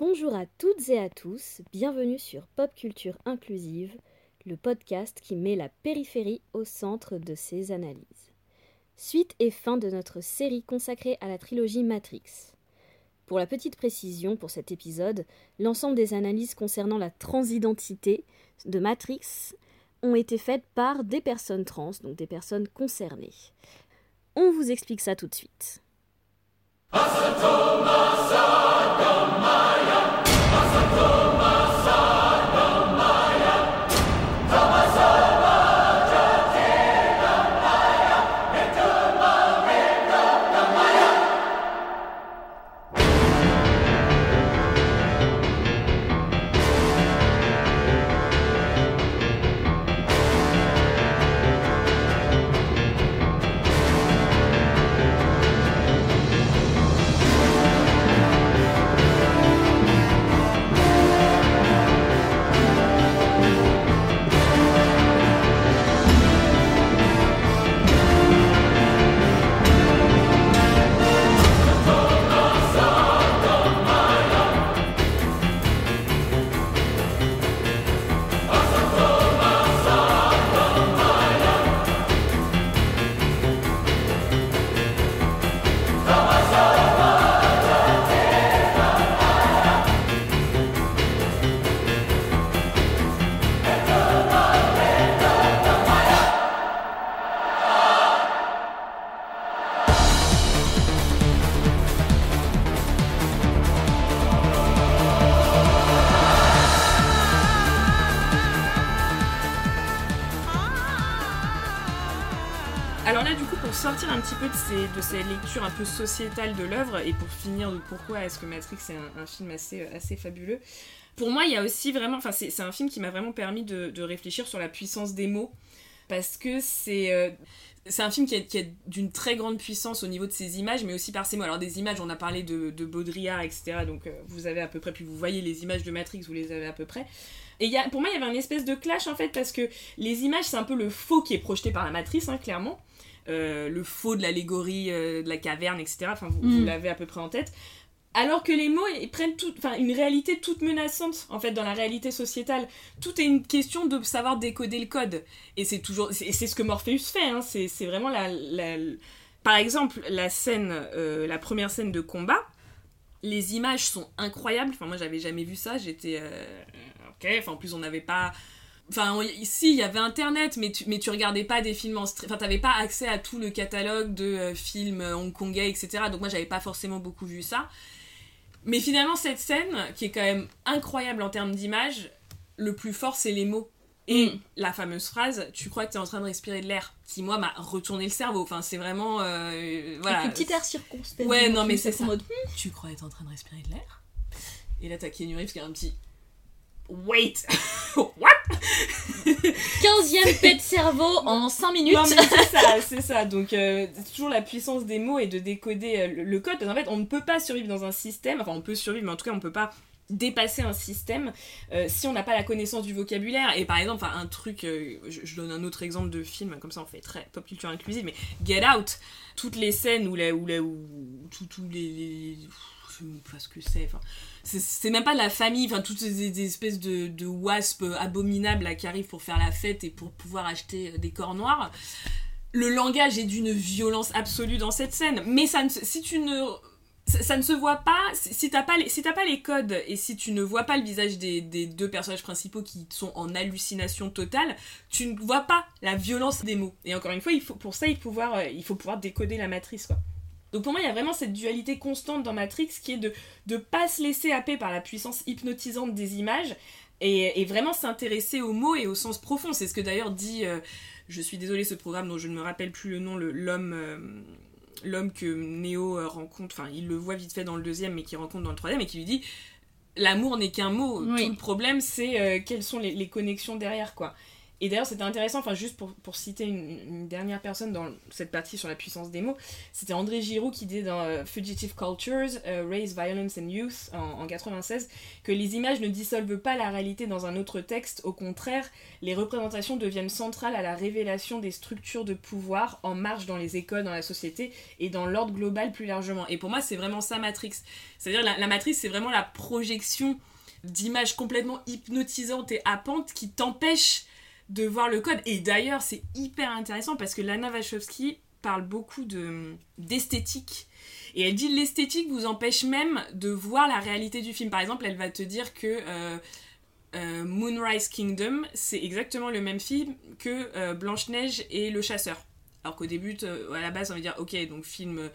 Bonjour à toutes et à tous, bienvenue sur Pop Culture Inclusive, le podcast qui met la périphérie au centre de ses analyses. Suite et fin de notre série consacrée à la trilogie Matrix. Pour la petite précision pour cet épisode, l'ensemble des analyses concernant la transidentité de Matrix ont été faites par des personnes trans, donc des personnes concernées. On vous explique ça tout de suite. Alors là, du coup, pour sortir un petit peu de ces, de ces lectures un peu sociétales de l'œuvre, et pour finir de pourquoi est-ce que Matrix est un, film assez, euh, assez fabuleux, pour moi, il y a aussi vraiment... Enfin, c'est un film qui m'a vraiment permis de, de réfléchir sur la puissance des mots, parce que c'est... euh, c'est un film qui est, qui est d'une très grande puissance au niveau de ses images, mais aussi par ses mots. Alors des images, on a parlé de, de Baudrillard, etc. Donc euh, vous avez à peu près, puis vous voyez les images de Matrix, vous les avez à peu près. Et pour moi, il y avait un espèce de clash en fait, parce que les images, c'est un peu le faux qui est projeté par la matrice, hein, clairement. Euh, le faux de l'allégorie euh, de la caverne, etc. Enfin, vous, Mm. vous l'avez à peu près en tête. Alors que les mots, ils prennent tout, une réalité toute menaçante, en fait, dans la réalité sociétale. Tout est une question de savoir décoder le code. Et c'est toujours, c'est c'est ce que Morpheus fait, hein. c'est vraiment la, la- Par exemple, la scène, euh, la première scène de combat, les images sont incroyables. Enfin, moi, j'avais jamais vu ça, j'étais... ok, enfin, en plus, on n'avait pas... Enfin, ici, il y avait Internet, mais tu, mais tu regardais pas des films en stream. Enfin, t'avais pas accès à tout le catalogue de euh, films euh, hongkongais, etc. Donc, moi, j'avais pas forcément beaucoup vu ça. Mais finalement, cette scène, qui est quand même incroyable en termes d'image, le plus fort, c'est les mots. Et Mm. la fameuse phrase, tu crois que t'es en train de respirer de l'air, qui, moi, m'a retourné le cerveau. Enfin, c'est vraiment. euh, voilà. Avec petit air circonspect. Ouais, non, mais c'est ça. en mode, Tu crois être en train de respirer de l'air? Et là, t'as Keanu Reeves qui a un petit. Wait What? 15ème paix de cerveau en 5 minutes. Non, mais c'est ça, c'est ça. Donc, euh, c'est toujours la puissance des mots et de décoder euh, le, le code. Parce qu'en fait, on ne peut pas survivre dans un système. Enfin, on peut survivre, mais en tout cas, on ne peut pas dépasser un système euh, si on n'a pas la connaissance du vocabulaire et par exemple un truc euh, je, je donne un autre exemple de film comme ça on fait très pop culture inclusive mais Get Out toutes les scènes où la, où la, où tous les, sais pas ce que c'est c'est- même pas de la famille toutes ces espèces de, wasps abominables là, qui arrivent pour faire la fête et pour pouvoir acheter euh, des corps noirs. Le langage est d'une violence absolue dans cette scène. Mais si tu ne ça, ne se voit pas si t'as pas les si t'as pas les codes et si tu ne vois pas le visage des, deux personnages principaux qui sont en hallucination totale tu ne vois pas la violence des mots. Et encore une fois il faut pour ça il faut pouvoir euh, il faut pouvoir décoder la matrice donc pour moi il y a vraiment cette dualité constante dans Matrix qui est de de pas se laisser happer par la puissance hypnotisante des images et, et vraiment s'intéresser aux mots et au sens profond c'est ce que d'ailleurs dit euh, je suis désolée ce programme dont je ne me rappelle plus le nom l'homme euh, l'homme que Neo euh, rencontre, enfin il le voit vite fait dans le deuxième, mais qui rencontre dans le troisième, et qui lui dit l'amour n'est qu'un mot. Oui. Tout le problème, c'est euh, quelles sont les, les connexions derrière, quoi. Et d'ailleurs, c'était intéressant, enfin, juste pour, pour citer une, dernière personne dans cette partie sur la puissance des mots, c'était André Giraud qui dit dans euh, Fugitive Cultures, euh, Race, Violence and Youth, en, en 96, que les images ne dissolvent pas la réalité dans un autre texte, au contraire, les représentations deviennent centrales à la révélation des structures de pouvoir en marche dans les écoles, dans la société et dans l'ordre global plus largement. Et pour moi, c'est vraiment ça, Matrix. C'est-à-dire, la, la matrice, c'est vraiment la projection d'images complètement hypnotisantes et appantes qui t'empêchent de voir le code. Et d'ailleurs, c'est hyper intéressant parce que Lana Wachowski parle beaucoup de d'esthétique. Et elle dit l'esthétique vous empêche même de voir la réalité du film. Par exemple, elle va te dire que euh, euh, Moonrise Kingdom, c'est exactement le même film que euh, Blanche-Neige et le chasseur. Alors qu'au début, à la base, on va dire, ok, donc film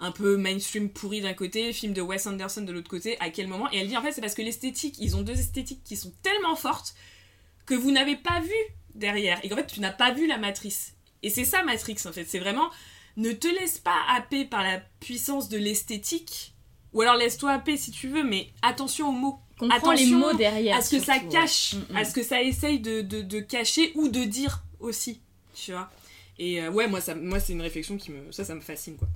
un peu mainstream pourri d'un côté, film de Wes Anderson de l'autre côté, à quel moment? Et elle dit, en fait, c'est parce que l'esthétique, ils ont deux esthétiques qui sont tellement fortes que vous n'avez pas vu derrière. Et qu'en fait, tu n'as pas vu la matrice. Et c'est ça, Matrix, en fait. C'est vraiment, ne te laisse pas happer par la puissance de l'esthétique. Ou alors laisse-toi happer si tu veux, mais attention aux mots. Comprends les mots derrière. À ce que ça cache, ouais. mm -mm. à ce que ça essaye de, de, de, cacher ou de dire aussi. Tu vois Et euh, ouais, moi, ça, moi c'est une réflexion qui me. Ça, ça me fascine, quoi.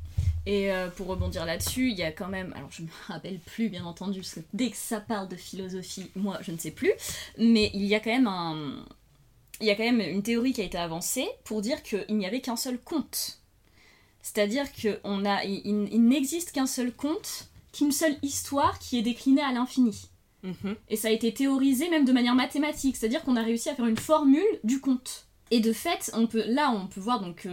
Et euh, pour rebondir là-dessus, il y a quand même, alors je me rappelle plus bien entendu, parce que dès que ça parle de philosophie, moi je ne sais plus, mais il y a quand même un, il y a quand même une théorie qui a été avancée pour dire qu'il n'y avait qu'un seul conte. C'est-à-dire qu'il il, il n'existe qu'un seul conte, qu'une seule histoire qui est déclinée à l'infini. -hmm. Et ça a été théorisé même de manière mathématique, c'est-à-dire qu'on a réussi à faire une formule du conte. Et de fait, on peut, là on peut voir donc que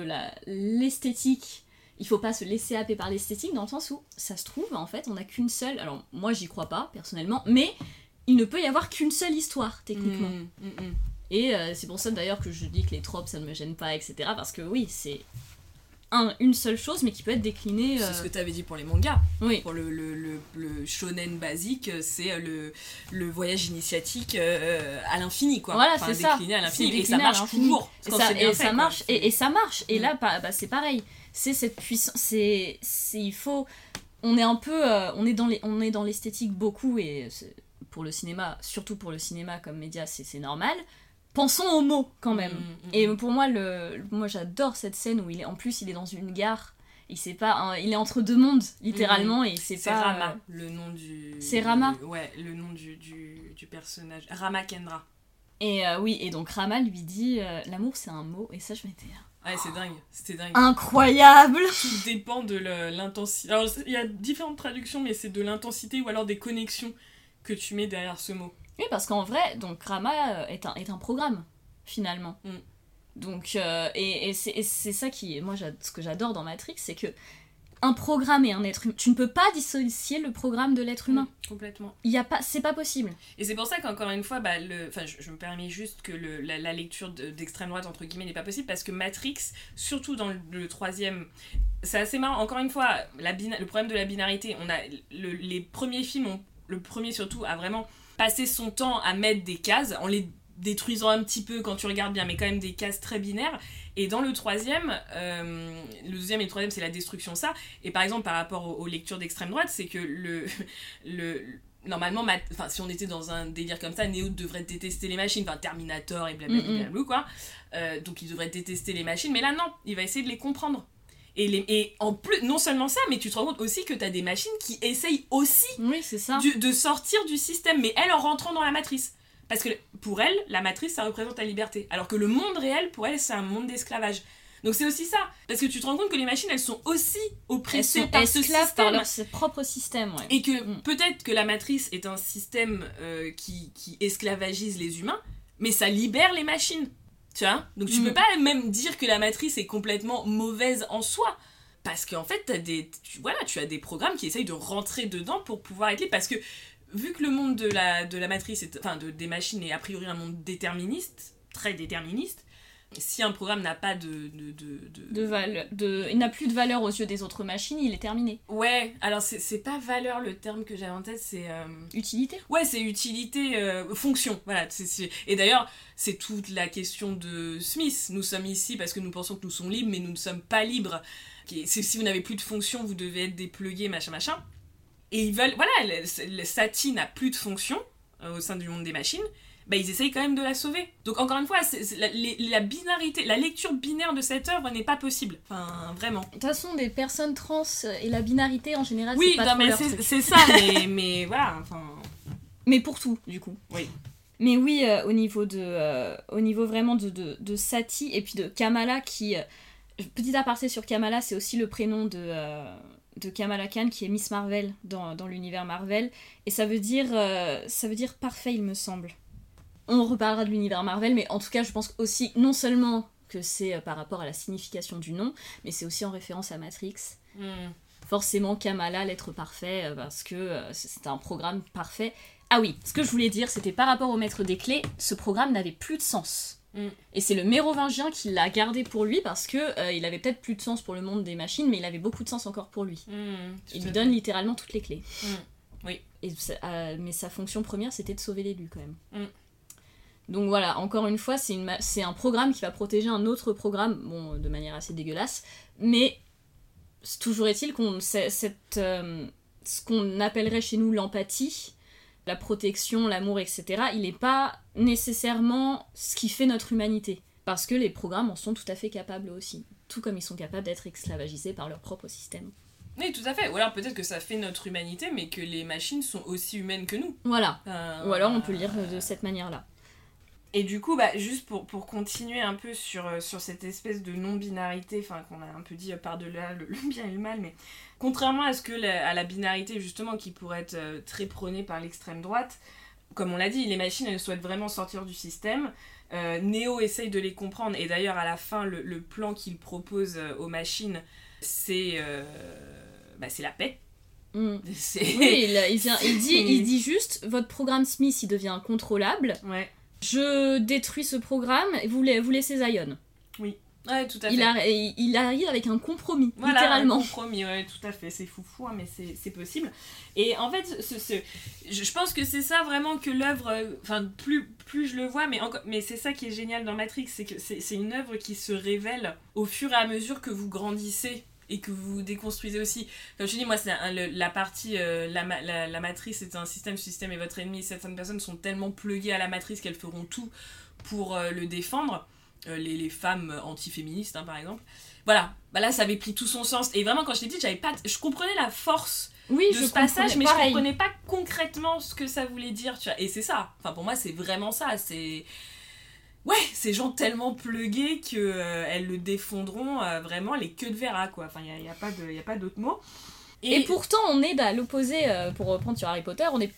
l'esthétique, il faut pas se laisser happer par l'esthétique dans le sens où ça se trouve en fait on n'a qu'une seule, alors moi j'y crois pas personnellement, mais il ne peut y avoir qu'une seule histoire techniquement. Mm -hmm. Et euh, c'est pour ça d'ailleurs que je dis que les tropes ça ne me gêne pas, etc. Parce que oui, c'est un, une seule chose, mais qui peut être déclinée. Euh... C'est ce que tu avais dit pour les mangas. Oui. Pour le, le, le, le shonen basique, c'est le, le voyage initiatique euh, à l'infini, quoi. Voilà, enfin, c'est ça. Décliné à l'infini. Et ça marche toujours. Et ça, et fait, ça marche. Et, et, ça marche. Et là, bah, c'est pareil. C'est cette puissance. C'est. Il faut. On est un peu. Euh, on est dans les, on est dans l'esthétique beaucoup, et pour le cinéma, surtout pour le cinéma comme média, c'est normal pensons aux mots quand même. Mmh, mmh. Et pour moi, le, moi j'adore cette scène où il est en plus il est dans une gare. Il sait pas, hein, il est entre deux mondes littéralement mmh. et c'est pas. Rama, euh... le nom du. C'est Rama. Ouais, le nom du, du, du, personnage. Rama Kendra. Et euh, oui, et donc Rama lui dit euh, l'amour c'est un mot et ça je m'étais. Ouais, c'est dingue, c'était dingue. Incroyable Tout dépend de l'intensité. Alors, il y a différentes traductions, mais c'est de l'intensité ou alors des connexions que tu mets derrière ce mot. Oui, parce qu'en vrai, donc Rama est un, est un programme, finalement. Mm. Donc, euh, et, et c'est ça qui, moi, ce que j'adore dans Matrix, c'est que un programme et un être humain, tu ne peux pas dissocier le programme de l'être humain. Mm, complètement. Il y a pas, c'est pas possible. Et c'est pour ça qu'encore une fois, bah, le, enfin, je, je, me permets juste que le, la, la, lecture d'extrême de, droite entre guillemets n'est pas possible parce que Matrix, surtout dans le, le troisième, c'est assez marrant. Encore une fois, la le problème de la binarité, on a les premiers films, ont, le premier surtout, a vraiment passer son temps à mettre des cases en les détruisant un petit peu quand tu regardes bien, mais quand même des cases très binaires. Et dans le troisième, euh, le deuxième et le troisième, c'est la destruction, ça. Et par exemple, par rapport aux, aux lectures d'extrême droite, c'est que le, le, normalement, enfin, si on était dans un délire comme ça, Neo devrait détester les machines, enfin Terminator et blablabla, mm -hmm. quoi. Euh, donc il devrait détester les machines, mais là non, il va essayer de les comprendre. Et, les, et, en plus, non seulement ça, mais tu te rends compte aussi que tu as des machines qui essayent aussi oui, ça. Du, de sortir du système, mais elles en rentrant dans la matrice. Parce que pour elles, la matrice, ça représente la liberté. Alors que le monde réel, pour elles, c'est un monde d'esclavage. Donc c'est aussi ça. Parce que tu te rends compte que les machines, elles sont aussi oppressées sont par ce système. par leur propre système. Ouais. Et que mm. peut-être que la matrice est un système euh, qui, qui esclavagise les humains, mais ça libère les machines. Tu vois? Donc tu peux pas même dire que la matrice est complètement mauvaise en soi. Parce qu'en fait, as des, tu, voilà, tu as des programmes qui essayent de rentrer dedans pour pouvoir être libre. Parce que vu que le monde de la, de la matrice, est, enfin de, des machines est a priori un monde déterministe, très déterministe, si un programme n'a pas de de, de, de... de, val de il n'a plus de valeur aux yeux des autres machines il est terminé. Ouais alors c'est pas valeur le terme que j'avais en tête c'est euh... utilité. Ouais c'est utilité euh, fonction voilà c est, c est... et d'ailleurs c'est toute la question de Smith. Nous sommes ici parce que nous pensons que nous sommes libres mais nous ne sommes pas libres. Si vous n'avez plus de fonction vous devez être déplugué machin machin. Et ils veulent voilà le, le Sati n'a plus de fonction euh, au sein du monde des machines bah, ils essayent quand même de la sauver. Donc encore une fois, la, les- la binarité, la lecture binaire de cette œuvre n'est pas possible. Enfin, vraiment. De toute façon, des personnes trans et la binarité en général, Oui, c'est pas non, trop mais leur c'est ça, mais, mais voilà, enfin... Mais pour tout, du coup. Oui. Mais oui, euh, au niveau de, euh, au niveau vraiment de, de, de Sati et puis de Kamala qui, euh, petit aparté sur Kamala, c'est aussi le prénom de, de Kamala Khan qui est Miss Marvel dans, dans l'univers Marvel et ça veut dire, ça veut dire parfait, il me semble. On reparlera de l'univers Marvel, mais en tout cas, je pense aussi non seulement que c'est euh, par rapport à la signification du nom, mais c'est aussi en référence à Matrix. Hmm. forcément Kamala, l'être parfait, euh, parce que euh, c'est un programme parfait. Ah oui, ce que je voulais dire, c'était par rapport au maître des clés, ce programme n'avait plus de sens. Mm. Et c'est le mérovingien qui l'a gardé pour lui parce que euh, il avait peut-être plus de sens pour le monde des machines, mais il avait beaucoup de sens encore pour lui. Hmm, Il lui donne littéralement toutes les clés. Oui. Et euh, mais sa fonction première, c'était de sauver l'élu quand même. Donc voilà, encore une fois, c'est un programme qui va protéger un autre programme, bon, de manière assez dégueulasse, mais toujours est-il qu'on cette, euh, ce qu'on appellerait chez nous l'empathie, la protection, l'amour, etc., il n'est pas nécessairement ce qui fait notre humanité. Parce que les programmes en sont tout à fait capables aussi. Tout comme ils sont capables d'être esclavagisés par leur propre système. Oui, tout à fait. Ou alors peut-être que ça fait notre humanité, mais que les machines sont aussi humaines que nous. Voilà. Euh, Ou alors on peut le lire de cette manière-là. Et du coup, bah, juste pour, pour continuer un peu sur, euh, sur cette espèce de non-binarité, enfin qu'on a un peu dit euh, par-delà le, le bien et le mal, mais contrairement à ce que la, à la binarité justement qui pourrait être euh, très prônée par l'extrême droite, comme on l'a dit, les machines elles souhaitent vraiment sortir du système. Euh, Neo essaye de les comprendre et d'ailleurs à la fin le, le plan qu'il propose aux machines c'est euh, bah, la paix. Mm. Oui, il, il vient, il, dit, il dit juste votre programme Smith il devient incontrôlable. Ouais. Je détruis ce programme et vous, la- vous laissez Zion. ouais, tout à fait. Il, a- il- arrive avec un compromis, Voilà, littéralement. un compromis, ouais, tout à fait. C'est foufou, hein, mais c'est possible. Et en fait, ce, ce- je, pense que c'est ça vraiment que l'œuvre. euh, Enfin, plus, plus je le vois, mais, encore- mais c'est ça qui est génial dans Matrix, c'est que c'est une œuvre qui se révèle au fur et à mesure que vous grandissez et que vous déconstruisez aussi. Comme je te dis, moi, c'est la partie. euh, la, ma- la, la matrice, c'est un système, ce système est votre ennemi. Certaines personnes sont tellement pluguées à la matrice qu'elles feront tout pour euh, le défendre. Euh, les, les femmes antiféministes, hein, par exemple. Voilà, bah là, ça avait pris tout son sens. Et vraiment, quand je t'ai dit, j'avais pas. Je comprenais la force Oui, de je ce passage, mais pareil. je comprenais pas concrètement ce que ça voulait dire, tu vois. Et c'est ça. Enfin, pour moi, c'est vraiment ça. C'est. Ouais, ces gens tellement plugués que euh, elles le défendront euh, vraiment les queues de verra, quoi. Enfin, il n'y a, y a pas d'autre mot. Et, pourtant, on est à l'opposé, euh, pour reprendre sur Harry Potter, on est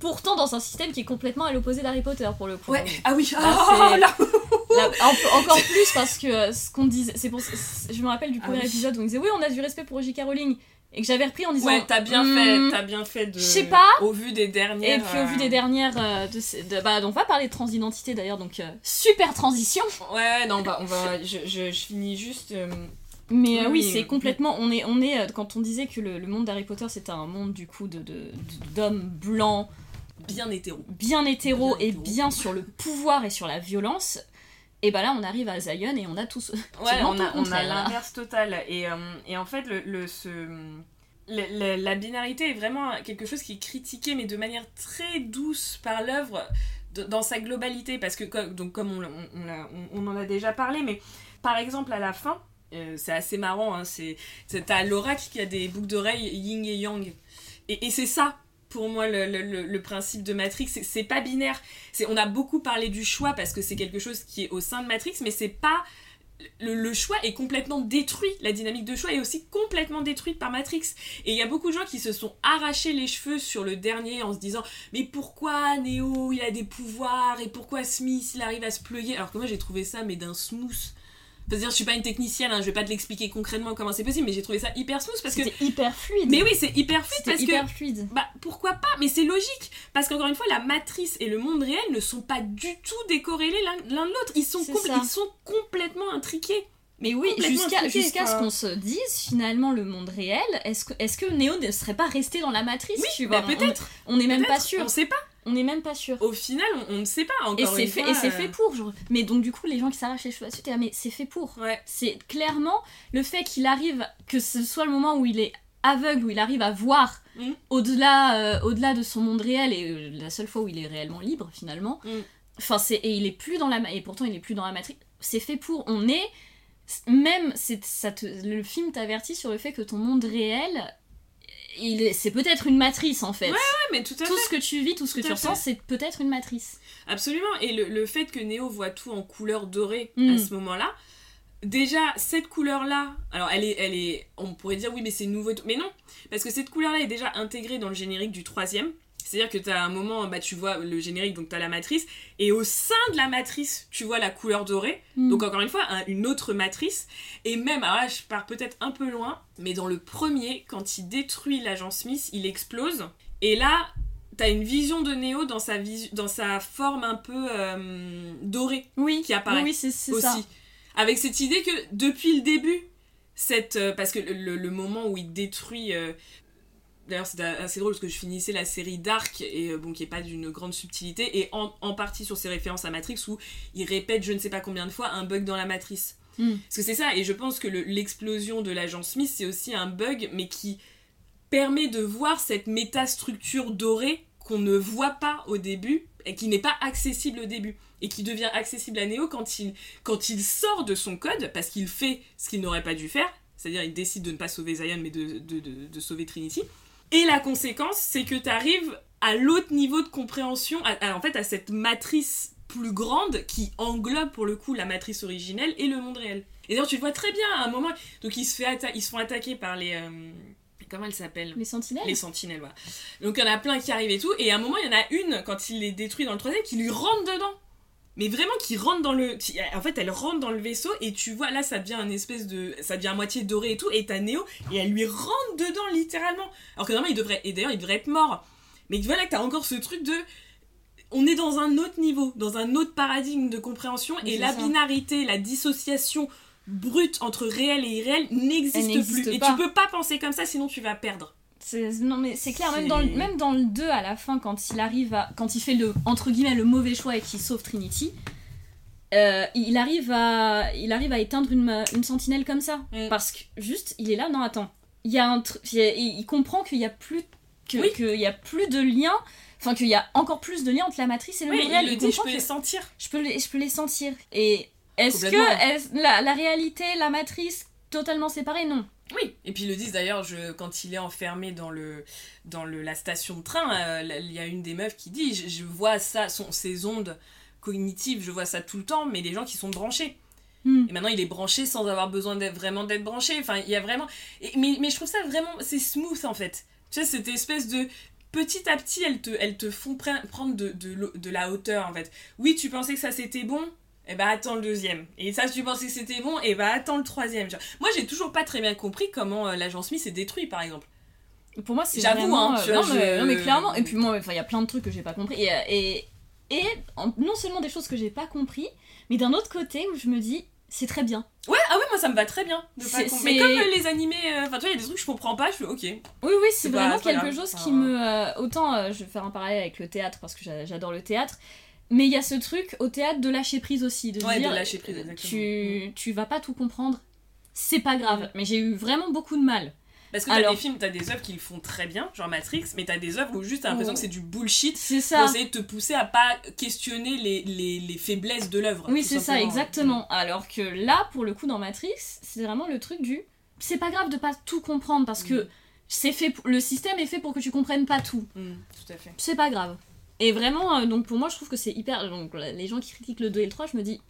pourtant dans un système qui est complètement à l'opposé d'Harry Potter pour le coup. Ouais, ah oui, ah, c'est- là. Là, en- encore plus parce que euh, ce qu'on disait, c'est pour, je me rappelle du Ah premier oui. épisode où on disait oui, on a du respect pour J.K. Rowling et que j'avais repris en disant Ouais, t'as bien Hmm, fait, t'as bien fait de. je sais pas. Au vu des dernières. Et puis au vu euh, des dernières, euh, de, bah, on va parler de transidentité d'ailleurs, donc euh, super transition. Ouais, non, bah, on va. Je, je, je finis juste. euh, Mais euh, Oui, c'est complètement. On est, on est euh, quand on disait que le, le monde d'Harry Potter c'était un monde du coup de de- d'hommes blancs, bien hétéro. bien hétéros Bien et hétéro. bien sur le pouvoir et sur la violence. Et bah là, on arrive à Zion et on a tous. Ouais, on tout a, on l'inverse total. Et, euh, et en fait, le, le- ce, la binarité est vraiment quelque chose qui est critiqué, mais de manière très douce par l'œuvre dans sa globalité. Parce que, donc, comme on, on, on on- en a déjà parlé, mais par exemple, à la fin, euh, c'est assez marrant, hein, c'est, c'est- t'as Laura qui a des boucles d'oreilles yin et yang. Et, et c'est ça. Pour moi, le, principe de Matrix, c'est, pas binaire. On a beaucoup parlé du choix parce que c'est quelque chose qui est au sein de Matrix, mais c'est pas le, choix est complètement détruit, la dynamique de choix est aussi complètement détruite par Matrix. Et il y a beaucoup de gens qui se sont arrachés les cheveux sur le dernier en se disant Mais pourquoi Neo il a des pouvoirs? Et pourquoi Smith il arrive à se pluguer Alors que moi j'ai trouvé ça mais d'un smooth. C'est-à-dire, je suis pas une technicienne, hein, je vais pas te l'expliquer concrètement comment c'est possible, mais j'ai trouvé ça hyper smooth parce que. C'était hyper fluide. Mais oui, c'est hyper fluide parce hyper que. fluide. Bah pourquoi pas Mais c'est logique parce qu'encore une fois la matrice et le monde réel ne sont pas du tout décorrélés l'un de l'autre. Ils sont C'est ils complètement intriqués. Mais oui, jusqu'à ce qu'on se dise finalement le monde réel, est-ce que, que Neo ne serait pas resté dans la matrice Oui, bah, peut-être. On n'est même pas sûr. On sait pas. On n'est même pas sûr. Au final, on, ne sait pas encore. Et c'est fait, euh, fait pour. genre. Mais donc du coup, les gens qui s'arrachent les cheveux là-dessus, t'es là, mais c'est fait pour. Ouais. C'est clairement le fait qu'il arrive, que ce soit le moment où il est aveugle, où il arrive à voir Mm. au-delà, euh, au-delà de son monde réel et euh, la seule fois où il est réellement libre finalement. Mm. Enfin, c'est et il est plus dans la et pourtant il est plus dans la matrice. C'est fait pour. On est même c'est ça te, le film t'avertit sur le fait que ton monde réel, il est- c'est peut-être une matrice en fait. Ouais, mais tout à tout fait. ce que tu vis, tout ce que tu ressens, c'est peut-être une matrice. Absolument. Et le, le fait que Neo voit tout en couleur dorée à ce moment-là, déjà, cette couleur-là, alors elle est, elle est, on pourrait dire oui, mais c'est nouveau. Mais non, parce que cette couleur-là est déjà intégrée dans le générique du troisième. C'est-à-dire que tu as un moment, bah, tu vois le générique, donc tu as la matrice, et au sein de la matrice, tu vois la couleur dorée. Mm. Donc encore une fois, un- une autre matrice. Et même, alors là, je pars peut-être un peu loin, mais dans le premier, quand il détruit l'agent Smith, il explose. Et là, t'as une vision de Neo dans sa, dans sa forme un peu euh, dorée oui, qui apparaît oui, aussi. ça. Avec cette idée que depuis le début, cette, euh, parce que le moment où il détruit... euh, D'ailleurs, c'est assez drôle parce que je finissais la série Dark, et euh, bon, qui est pas d'une grande subtilité, et en, en partie sur ses références à Matrix, où il répète je ne sais pas combien de fois un bug dans la matrice. Mm. Parce que c'est ça, et je pense que le- l'explosion de l'agent Smith, c'est aussi un bug, mais qui permet de voir cette métastructure dorée qu'on ne voit pas au début, et qui n'est pas accessible au début, et qui devient accessible à Neo quand il, quand il sort de son code, parce qu'il fait ce qu'il n'aurait pas dû faire, c'est-à-dire il décide de ne pas sauver Zion, mais de, de, de- de sauver Trinity. Et la conséquence, c'est que tu arrives à l'autre niveau de compréhension, à- à- en fait à cette matrice plus grande qui englobe pour le coup la matrice originelle et le monde réel. Et d'ailleurs tu le vois très bien à un moment, donc ils se, fait atta- ils se font attaquer par les... euh, comment elles s'appellent Les sentinelles. les sentinelles, voilà. Donc il y en a plein qui arrivent et tout, et à un moment il y en a une, quand il les détruit dans le troisième, qui lui rentre dedans. Mais vraiment qui rentre dans le... qui- En fait elle rentre dans le vaisseau, et tu vois, là ça devient un espèce de... Ça devient à moitié doré et tout, et t'as Neo, et elle lui rentre dedans littéralement. Alors que normalement il devrait... Et d'ailleurs il devrait être mort. Mais voilà que t'as encore ce truc de... On est dans un autre niveau, dans un autre paradigme de compréhension, et la ça. binarité, la dissociation brute entre réel et irréel n'existe plus. Et tu peux pas penser comme ça, sinon tu vas perdre. Non mais c'est clair, même dans, le, même dans le 2 à la fin, quand il arrive à. Quand il fait le entre guillemets le mauvais choix et qu'il sauve Trinity, euh, il, arrive à, il arrive à éteindre une, une sentinelle comme ça. Mm. Parce que juste, il est là, non attends. Il y a un il, y a- il il comprend qu'il y a plus que, Oui. qu'il y a plus de lien, enfin qu'il y a encore plus de lien entre la matrice et le Oui, monde réel. il le Il dit, je peux les sentir. je peux les, je peux les sentir. Et est-ce que la, la réalité, la matrice, totalement séparée? Non. Oui, et puis ils le disent d'ailleurs, je, quand il est enfermé dans, le, dans le, la station de train, euh, il y a une des meufs qui dit Je, je vois ça, son, ces ondes cognitives, je vois ça tout le temps, mais des gens qui sont branchés. Hmm. Et maintenant il est branché sans avoir besoin d'être vraiment d'être branché. Enfin, il y a vraiment. et- mais, mais je trouve ça vraiment. C'est smooth en fait. Tu sais, cette espèce de. Petit à petit, elles te, elles te font pre- prendre de, de la hauteur en fait. Oui, tu pensais que ça c'était bon et bah attends le deuxième. Et ça, tu pensais que c'était bon, et bah attends le troisième. Moi, j'ai toujours pas très bien compris comment euh, l'agent Smith est détruit, par exemple. Pour moi, c'est J'avoue, hein, euh, non, mais, je- non, mais clairement. Et puis moi, il y a plein de trucs que j'ai pas compris. Et, euh, et, et en- non seulement des choses que j'ai pas compris, mais d'un autre côté où je me dis, c'est très bien. Ouais, ah ouais, moi ça me va très bien. De pas Mais comme euh, les animés, euh, enfin, tu vois, il y a des trucs que je comprends pas, je fais ok. Oui, oui, c'est vraiment pas quelque chose qui me. euh, autant, euh, je vais faire un parallèle avec le théâtre parce que j'a- j'adore le théâtre. Mais il y a ce truc au théâtre de lâcher prise aussi. De Ouais, de dire, lâcher prise, exactement. Tu, tu vas pas tout comprendre. C'est pas grave. Mais j'ai eu vraiment beaucoup de mal. Parce que t'as Alors- des films, t'as des œuvres qui le font très bien, genre Matrix, mais t'as des œuvres où juste t'as l'impression Oh. que c'est du bullshit C'est pour ça. essayer de te pousser à pas questionner les, les, les faiblesses de l'œuvre. Oui, c'est ça, exactement. Alors que là, pour le coup, dans Matrix, c'est vraiment le truc du. C'est pas grave de pas tout comprendre parce que Mm. c'est fait. pour- Le système est fait pour que tu comprennes pas tout. Mm, tout à fait. C'est pas grave. Et vraiment, euh, donc pour moi, je trouve que c'est hyper. Donc les gens qui critiquent le 2 et le 3, je me dis.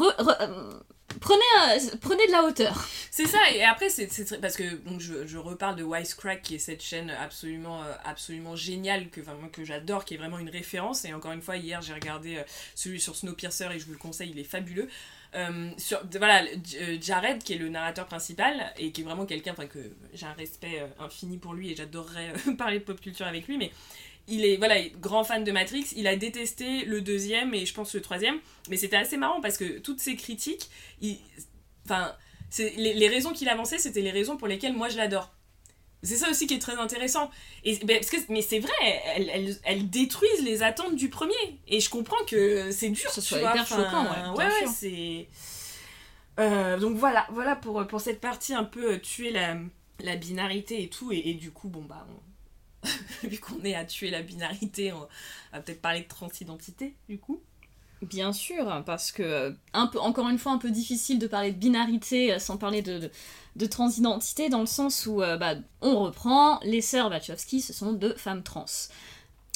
euh, prenez, euh, prenez de la hauteur. C'est ça, et après, c'est parce que donc, je, je reparle de Wisecrack, qui est cette chaîne absolument, absolument géniale, que, que j'adore, qui est vraiment une référence. Et encore une fois, hier, j'ai regardé celui sur Snowpiercer et je vous le conseille, il est fabuleux. Euh, voilà, euh, Jared, qui est le narrateur principal, et qui est vraiment quelqu'un, que j'ai un respect euh, infini pour lui et j'adorerais parler de pop culture avec lui, mais il est voilà grand fan de Matrix. Il a détesté le deuxième et je pense le troisième, mais c'était assez marrant parce que toutes ces critiques, enfin, les, les raisons qu'il avançait, c'était les raisons pour lesquelles moi je l'adore. C'est ça aussi qui est très intéressant. Et, ben, parce que, mais c'est vrai, elles, elles- elles détruisent les attentes du premier. Et je comprends que c'est dur. Ça soit hyper enfin, choquant, ouais, ouais, ouais, c'est. Euh, donc voilà, voilà pour, pour cette partie un peu euh, tuer la, la binarité et tout. Et, et du coup, bon bah. vu qu'on est à tuer la binarité, on va peut-être parler de transidentité, du coup. Bien sûr, parce que, un peu, encore une fois, un peu difficile de parler de binarité euh, sans parler de, de, de transidentité, dans le sens où euh, bah, on reprend, les sœurs Wachowski, ce sont deux femmes trans.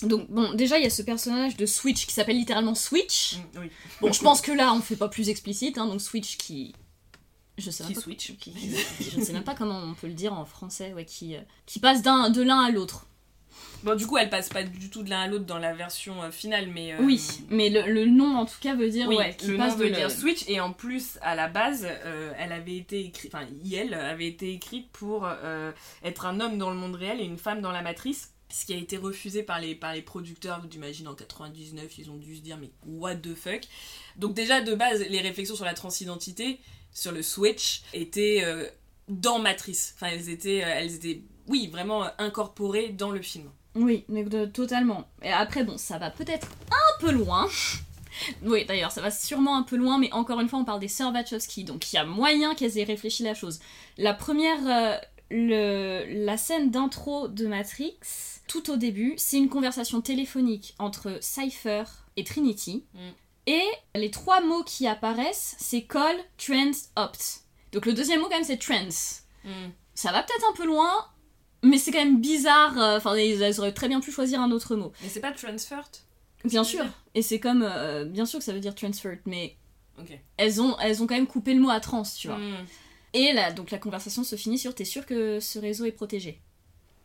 Donc, bon, déjà, il y a ce personnage de Switch qui s'appelle littéralement Switch. Mm, oui. Bon, je pense que là, on fait pas plus explicite, hein, donc Switch qui. Je sais, Qui pas, switch. qui- je ne sais même pas comment on peut le dire en français, ouais, qui, euh, qui passe d'un, de l'un à l'autre. Bon, du coup, elle passe pas du tout de l'un à l'autre dans la version euh, finale, mais. euh, Oui, mais le, le nom en tout cas veut dire Oui, ouais, le passe nom de veut le- dire Switch et en plus à la base euh, elle avait été écrite, enfin Yel avait été écrite pour être un homme dans le monde réel et une femme dans la matrice. Ce qui a été refusé par les, par les producteurs, j'imagine en 99, ils ont dû se dire mais what the fuck? Donc déjà de base les réflexions sur la transidentité, sur le switch, étaient dans Matrice. Enfin elles étaient, elles étaient oui vraiment incorporées dans le film. Oui, mais de- totalement. Et après, bon, ça va peut-être un peu loin. oui, d'ailleurs, ça va sûrement un peu loin, mais encore une fois, on parle des sœurs Wachowski, donc il y a moyen qu'elles aient réfléchi la chose. La première, euh, le, la scène d'intro de Matrix, tout au début, c'est une conversation téléphonique entre Cypher et Trinity. Mm. Et les trois mots qui apparaissent, c'est call, trans, opt. Donc le deuxième mot, quand même, c'est trans ça va peut-être un peu loin, mais c'est quand même bizarre. euh, Enfin, ils ils auraient très bien pu choisir un autre mot. Mais c'est pas transferred Bien sûr. Et c'est comme. euh, bien sûr que ça veut dire transferred, mais Ok. elles ont, elles ont quand même coupé le mot à trans, tu vois. Mm. Et là, donc la conversation se finit sur T'es sûr que ce réseau est protégé?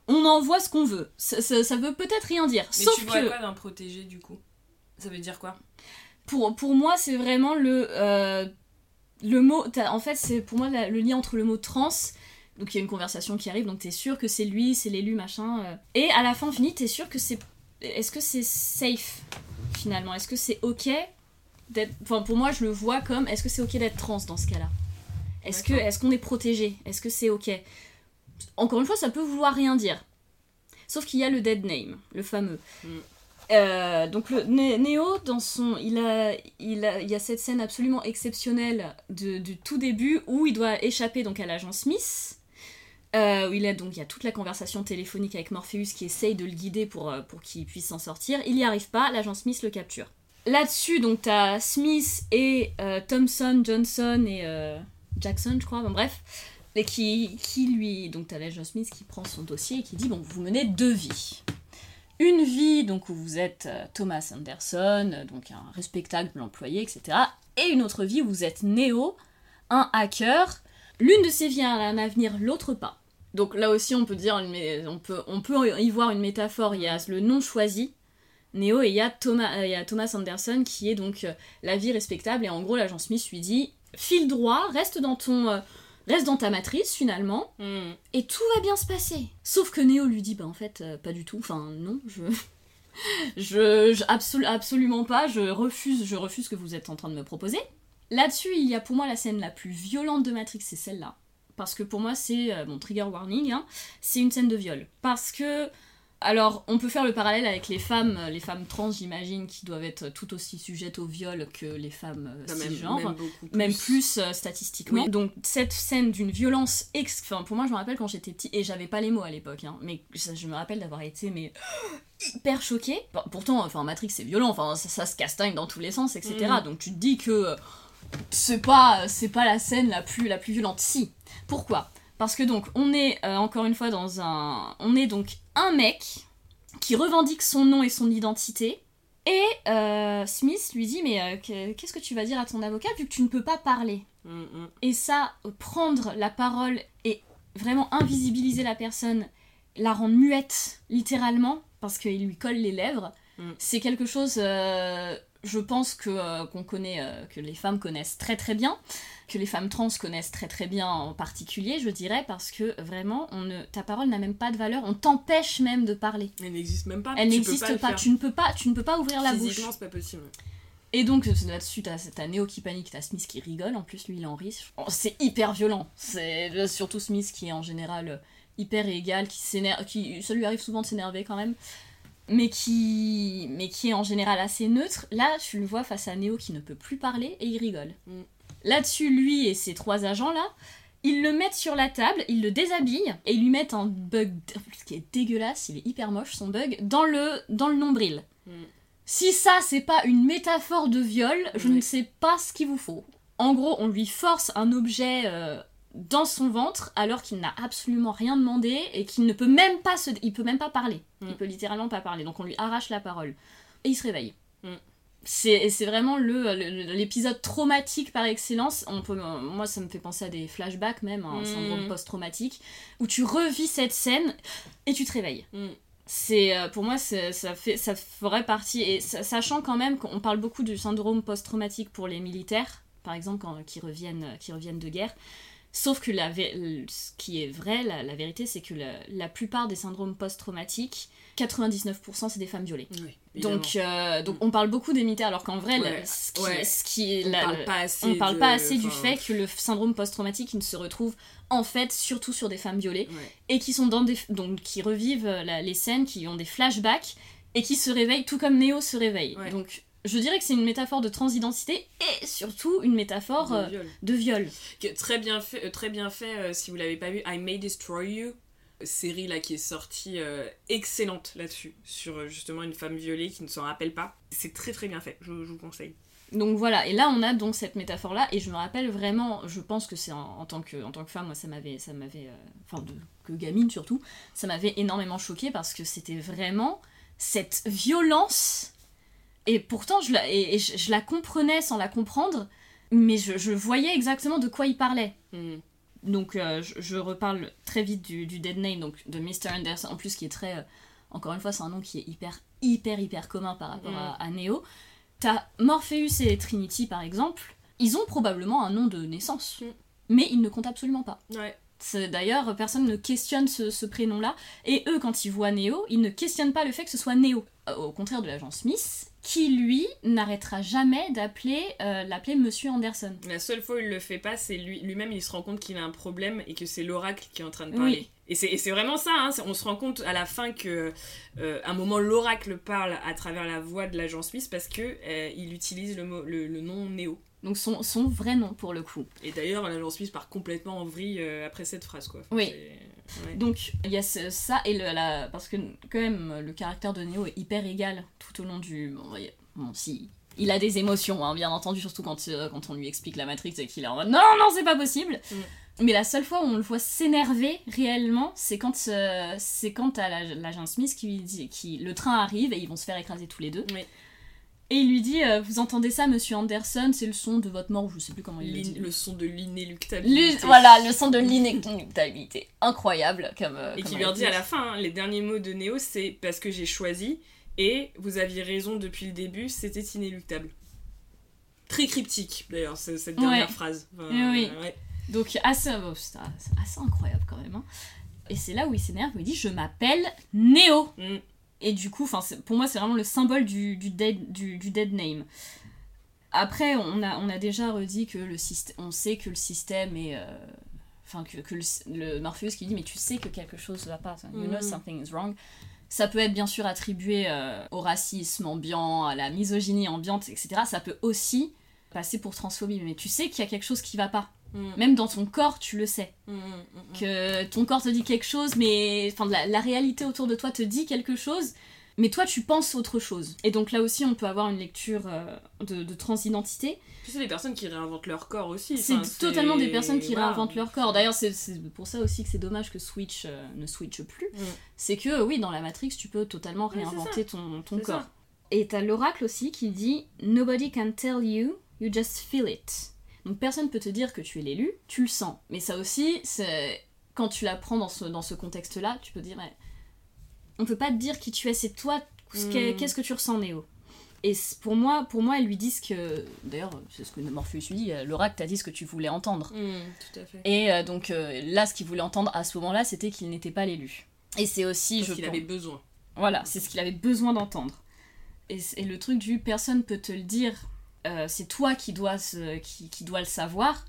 On en voit ce qu'on veut. Ça, ça- ça veut peut-être rien dire. Mais Sauf tu vois que. quoi d'un protégé du coup? Ça veut dire quoi? Pour, pour moi, c'est vraiment le, euh, le mot. En fait, c'est pour moi la- le lien entre le mot trans. Donc il y a une conversation qui arrive, donc t'es sûr que c'est lui, c'est l'élu, machin. euh. Et à la fin finie, t'es sûr que c'est. Est-ce que c'est safe finalement? Est-ce que c'est ok d'être. Enfin, pour moi, je le vois comme est-ce que c'est ok d'être trans dans ce cas-là? Est-ce que est-ce qu'on est protégé? Est-ce que c'est ok? Encore une fois, ça peut vouloir rien dire. Sauf qu'il y a le dead name, le fameux. Mm. Euh, donc le Né- Néo dans son il a il a il y a cette scène absolument exceptionnelle de, du tout début où il doit échapper donc à l'agent Smith euh, il a donc il y a toute la conversation téléphonique avec Morpheus qui essaye de le guider pour euh, pour qu'il puisse s'en sortir il y arrive pas l'agent Smith le capture là-dessus donc t'as Smith et euh, Thompson Johnson et Jackson je crois bon bref et qui qui lui donc t'as l'agent Smith qui prend son dossier et qui dit bon vous menez deux vies une vie donc où vous êtes Thomas Anderson, donc un respectable employé, etc. Et une autre vie où vous êtes Neo, un hacker. L'une de ces vies a un avenir, l'autre pas. Donc là aussi on peut dire, on peut, on peut y voir une métaphore. Il y a le nom choisi, Neo, et il y a Thomas, euh, il y a Thomas Anderson qui est donc euh, la vie respectable. Et en gros l'agent Smith lui dit, file droit, reste dans ton, euh, reste dans ta matrice finalement Mm. et tout va bien se passer. Sauf que Néo lui dit, bah en fait, euh, pas du tout, enfin non, je... je, je- absolu- absolument pas, je refuse, je refuse ce que vous êtes en train de me proposer. Là-dessus, il y a pour moi la scène la plus violente de Matrix, c'est celle-là. Parce que pour moi, c'est, euh, bon, trigger warning, hein, c'est une scène de viol. Parce que, alors, on peut faire le parallèle avec les femmes, euh, les femmes trans, j'imagine, qui doivent être tout aussi sujettes au viol que les femmes euh, même, cisgenres même plus. même plus euh, statistiquement. Oui. Donc cette scène d'une violence ex... Enfin, pour moi, je me rappelle quand j'étais petit, et j'avais pas les mots à l'époque, hein, mais ça, je me rappelle d'avoir été mais hyper choquée. Bon, pourtant, enfin, Matrix c'est violent, enfin, ça, ça se castagne dans tous les sens, etc. Mhm. Donc tu te dis que euh, c'est pas, c'est pas la scène la plus, la plus violente. Si. Pourquoi? Parce que donc, on est euh, encore une fois dans un... On est donc un mec qui revendique son nom et son identité, et euh, Smith lui dit Mais euh, que- qu'est-ce que tu vas dire à ton avocat vu que tu ne peux pas parler? Mm, mm. Et ça, prendre la parole et vraiment invisibiliser la personne, la rendre muette, littéralement, parce qu'il lui colle les lèvres, Mm. c'est quelque chose, je pense, que euh, qu'on connaît, euh, que les femmes connaissent très très bien, que les femmes trans connaissent très très bien en particulier, je dirais, parce que vraiment, on ne, ta parole n'a même pas de valeur, on t'empêche même de parler. Elle n'existe même pas. Elle n'existe pas, tu ne peux pas, tu ne peux pas ouvrir la bouche. C'est pas possible. Et donc là-dessus, t'as t'as Neo qui panique, t'as Smith qui rigole, en plus lui il en rit. Oh, c'est hyper violent. C'est euh, surtout Smith qui est en général euh, hyper égal, qui s'énerve, qui ça lui arrive souvent de s'énerver quand même, mais qui mais qui est en général assez neutre. Là, tu le vois face à Neo qui ne peut plus parler et il rigole. Mm. Là-dessus, lui et ses trois agents là, Ils le mettent sur la table, ils le déshabillent et ils lui mettent un bug qui est dégueulasse, il est hyper moche son bug, dans le, dans le nombril. Mm. Si ça c'est pas une métaphore de viol, je ne sais pas ce qu'il vous faut. En gros, on lui force un objet euh, dans son ventre alors qu'il n'a absolument rien demandé et qu'il ne peut même pas se, il peut même pas parler. Mm. Il peut littéralement pas parler. Donc on lui arrache la parole et il se réveille. Mm. C'est vraiment le le- l'épisode traumatique par excellence. On peut, euh, moi, ça me fait penser à des flashbacks même, à un Mm. syndrome post-traumatique, où tu revis cette scène et tu te réveilles. Mm. C'est euh, pour moi ça fait ça ferait partie et sa- sachant quand même qu'on parle beaucoup du syndrome post-traumatique pour les militaires par exemple quand, qui reviennent qui reviennent de guerre sauf que la ce qui est vrai la, la vérité c'est que la, la plupart des syndromes post-traumatiques 99% c'est des femmes violées Oui, donc euh, donc on parle beaucoup des alors qu'en vrai Ouais, la- ce qui, ouais. ce qui on parle pas assez. on parle de- pas assez du fait que le syndrome post-traumatique il se retrouve en fait surtout sur des femmes violées Ouais. et qui sont dans des donc qui revivent euh, la- les scènes qui ont des flashbacks et qui se réveillent tout comme Neo se réveille donc je dirais que c'est une métaphore de transidentité et surtout une métaphore de euh, viol. de viol Que- très bien fait, euh, très bien fait euh, si vous l'avez pas vu, I May Destroy You, série là qui est sortie euh, excellente là-dessus, sur euh, justement une femme violée qui ne s'en rappelle pas. C'est très très bien fait, je, je vous conseille. donc voilà et là on a donc cette métaphore là et je me rappelle vraiment je pense que c'est en, en tant que en tant que femme moi ça m'avait ça m'avait enfin de que gamine surtout ça m'avait énormément choqué parce que c'était vraiment cette violence et pourtant je la, et, et je, je la comprenais sans la comprendre mais je, je voyais exactement de quoi il parlait Mm. donc euh, je, je reparle très vite du, du dead name donc de Mr Anderson en plus qui est très euh, encore une fois c'est un nom qui est hyper hyper hyper commun par rapport Mm. à, à Neo t'as Morpheus et Trinity par exemple ils ont probablement un nom de naissance Mm. mais ils ne comptent absolument pas Ouais. D'ailleurs, personne ne questionne ce, ce prénom-là. Et eux, quand ils voient Neo, ils ne questionnent pas le fait que ce soit Neo. Au contraire de l'agent Smith, qui lui n'arrêtera jamais d'appeler euh, l'appeler Monsieur Anderson. La seule fois où il le fait pas, c'est lui- lui-même, il se rend compte qu'il a un problème et que c'est l'oracle qui est en train de parler. Et c'est et c'est vraiment ça, hein, on se rend compte à la fin que, euh, à un moment, l'oracle parle à travers la voix de l'agent Smith parce que euh, il utilise le, mot, le, le nom Néo. Donc son, son vrai nom pour le coup. Et d'ailleurs, l'agent Smith part complètement en vrille euh, après cette phrase, quoi. Oui. Ouais. Donc il y a ce- ça et le, la, parce que quand même le caractère de Neo est hyper égal tout au long du. Bon, bon, si. Il a des émotions, hein, bien entendu, surtout quand, euh, quand on lui explique la Matrix et qu'il est en mode non, non, c'est pas possible. Mm. Mais la seule fois où on le voit s'énerver réellement, c'est quand euh, c'est quand la- l'agent Smith qui lui dit qui le train arrive et ils vont se faire écraser tous les deux. Oui. Et il lui dit euh, vous entendez ça, Monsieur Anderson, c'est le son de votre mort ou je sais plus comment il dit. le son de l'inéluctabilité. voilà, le son de l'inéluctabilité. Incroyable comme. euh, Et qui leur dit à la fin, hein, les derniers mots de Néo, c'est parce que j'ai choisi, et vous aviez raison depuis le début, c'était inéluctable. Très cryptique, d'ailleurs, ce- cette dernière Ouais. phrase. Enfin, oui. ouais. Donc assez, oh, c'est assez, assez incroyable quand même. hein. Et c'est là où il s'énerve, où il dit je m'appelle Neo. Mm. Et du coup, pour moi c'est vraiment le symbole du, du, dead, du, du dead name. Après, on a, on a déjà redit que le système, on sait que le système est, euh, enfin que, que le, le Morpheus qui dit mais tu sais que quelque chose ne va pas, you know Mhm. something is wrong. Ça peut être bien sûr attribué euh, au racisme ambiant, à la misogynie ambiante, etc. Ça peut aussi passer pour transphobie, mais tu sais qu'il y a quelque chose qui va pas. Mm. Même dans ton corps, tu le sais. Mm, mm. Que ton corps te dit quelque chose, mais enfin, la, la réalité autour de toi te dit quelque chose, mais toi, tu penses autre chose. Et donc là aussi, on peut avoir une lecture euh, de, de transidentité. C'est des personnes qui réinventent leur corps aussi. C'est enfin, totalement des personnes qui voilà. réinventent leur corps. D'ailleurs, c'est pour ça aussi que c'est dommage que Switch euh, ne switche plus. C'est que, oui, dans la Matrix, tu peux totalement réinventer ton, corps. ça. Et t'as l'oracle aussi qui dit Nobody can tell you, you just feel it. Donc personne peut te dire que tu es l'élu, tu le sens. Mais ça aussi, c'est quand tu l'apprends dans ce, dans ce contexte-là, tu peux dire mais on peut pas te dire qui tu es, c'est toi. ce qu'est- Mm. Qu'est-ce que tu ressens, Néo Et pour moi, pour moi, elles lui disent que. D'ailleurs, c'est ce que Morpheus lui dit l'oracle t'a dit ce que tu voulais entendre. Mm, tout à fait. Et euh, donc euh, là, ce qu'il voulait entendre à ce moment-là, c'était qu'il n'était pas l'élu. Et c'est aussi, Parce je qu'il pense- avait besoin. voilà, c'est ce qu'il avait besoin d'entendre. Et, et le truc du personne peut te le dire, euh, c'est toi qui dois, qui, le savoir.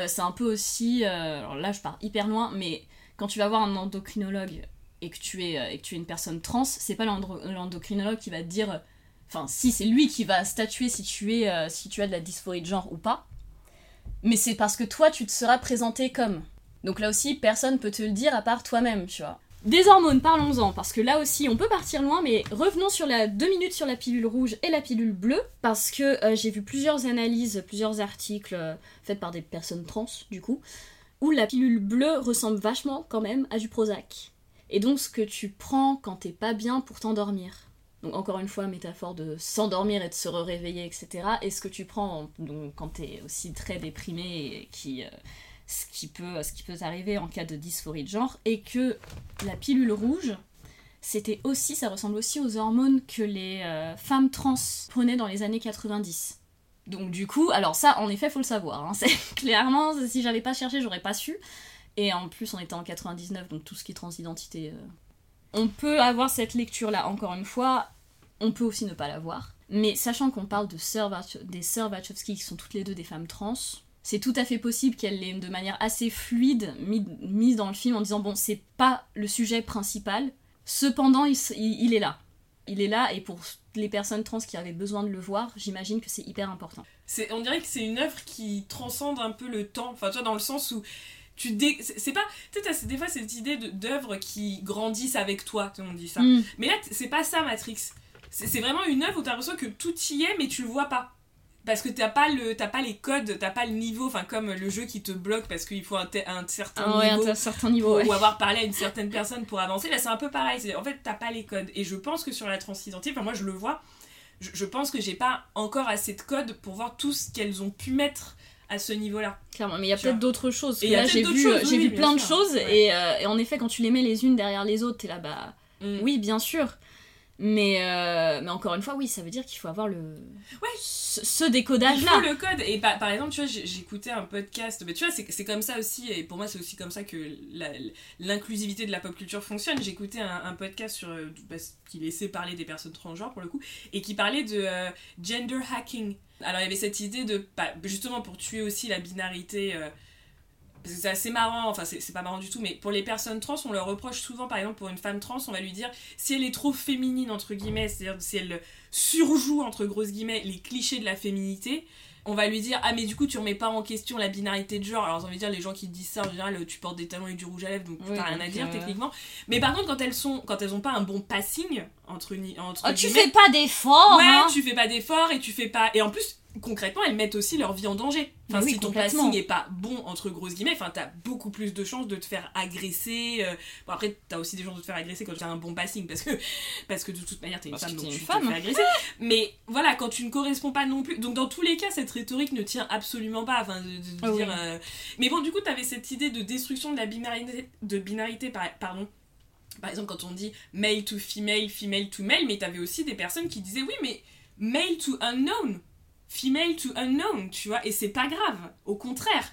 Euh, c'est un peu aussi, euh, alors là je pars hyper loin, mais quand tu vas voir un endocrinologue et que tu es, et que tu es une personne trans, c'est pas l'endocrinologue qui va te dire, enfin si c'est lui qui va statuer si tu, es, si tu as de la dysphorie de genre ou pas, mais c'est parce que toi tu te seras présenté comme. Donc là aussi, personne peut te le dire à part toi-même, tu vois. Des hormones, parlons-en, parce que là aussi on peut partir loin, mais revenons sur la deux minutes sur la pilule rouge et la pilule bleue, parce que euh, j'ai vu plusieurs analyses, plusieurs articles euh, faits par des personnes trans, du coup, où la pilule bleue ressemble vachement quand même à du Prozac. Et donc ce que tu prends quand t'es pas bien pour t'endormir. Donc encore une fois, métaphore de s'endormir et de se réveiller, etc. Et ce que tu prends quand t'es aussi très déprimé et qui... Euh, ce qui peut, arriver en cas de dysphorie de genre, et que la pilule rouge, c'était aussi, ça ressemble aussi aux hormones que les euh, femmes trans prenaient dans les années 90. Donc du coup, alors ça, en effet, faut le savoir. Hein, c'est clairement, si j'avais pas cherché, j'aurais pas su. Et en plus, on était en 99, donc tout ce qui est transidentité, euh, on peut avoir cette lecture-là. Encore une fois, on peut aussi ne pas l'avoir. Mais sachant qu'on parle de des sœurs Wachowski, qui sont toutes les deux des femmes trans, c'est tout à fait possible qu'elle l'ait de manière assez fluide mise dans le film en disant bon c'est pas le sujet principal. Cependant il, est là. Il est là et pour les personnes trans qui avaient besoin de le voir j'imagine que c'est hyper important. On dirait que c'est une œuvre qui transcende un peu le temps. Enfin toi dans le sens où tu dé... c'est pas tu sais des fois cette idée d'œuvres qui grandissent avec toi on dit ça. Mm. mais là c'est pas ça Matrix. C'est vraiment une œuvre où t'as l'impression que tout y est mais tu le vois pas parce que t'as pas le t'as pas les codes t'as pas le niveau enfin comme le jeu qui te bloque parce qu'il faut un, un, certain ah niveau, un certain niveau ou avoir parlé à une certaine personne pour avancer là c'est un peu pareil en fait t'as pas les codes et je pense que sur la transidentité enfin moi je le vois je, pense que j'ai pas encore assez de codes pour voir tout ce qu'elles ont pu mettre à ce niveau-là. Clairement, mais il y a peut-être d'autres choses. Et là, j'ai vu, j'ai vu plein de choses, et, euh, et, en effet, quand tu les mets les unes derrière les autres, t'es là, bah mm. oui, bien sûr. Mais, euh, mais encore une fois, oui, ça veut dire qu'il faut avoir le. Ouais. Ce, décodage-là. Il faut le code. Et par, par exemple, tu vois, j'écoutais un podcast. Mais tu vois, c'est comme ça aussi. Et pour moi, c'est aussi comme ça que l'inclusivité de la pop culture fonctionne. J'écoutais un, podcast sur. Euh, qui laissait parler des personnes transgenres pour le coup. Et qui parlait de euh, gender hacking. Alors, il y avait cette idée de. Bah, justement, pour tuer aussi la binarité parce que c'est assez marrant, enfin c'est pas marrant du tout, mais pour les personnes trans, on leur reproche souvent, par exemple pour une femme trans, on va lui dire si elle est trop féminine, entre guillemets, c'est-à-dire si elle surjoue, entre grosses guillemets, les clichés de la féminité, on va lui dire ah mais du coup tu remets pas en question la binarité de genre alors j'ai envie de dire les gens qui disent ça en général tu portes des talons et du rouge à lèvres donc t'as rien à dire euh, techniquement mais par contre quand elles sont quand elles ont pas un bon passing entre, entre oh, tu fais pas d'efforts ouais hein. tu fais pas d'efforts et tu fais pas et en plus concrètement, elles mettent aussi leur vie en danger. Enfin, si ton passing n'est pas bon, entre grosses guillemets, enfin, t'as beaucoup plus de chances de te faire agresser. Euh, bon, après, t'as aussi des chances de te faire agresser quand tu as un bon passing, parce que, parce que de toute manière, t'es une femme, donc tu femme. te fais agresser. Mais voilà, quand tu ne corresponds pas non plus. Donc, dans tous les cas, cette rhétorique ne tient absolument pas. Enfin, de, dire. Euh, mais bon, du coup, t'avais cette idée de destruction de la binarité, de binarité pardon. Par exemple, quand on dit male to female, female to male, mais t'avais aussi des personnes qui disaient oui, mais male to unknown female to unknown, tu vois, et c'est pas grave, au contraire.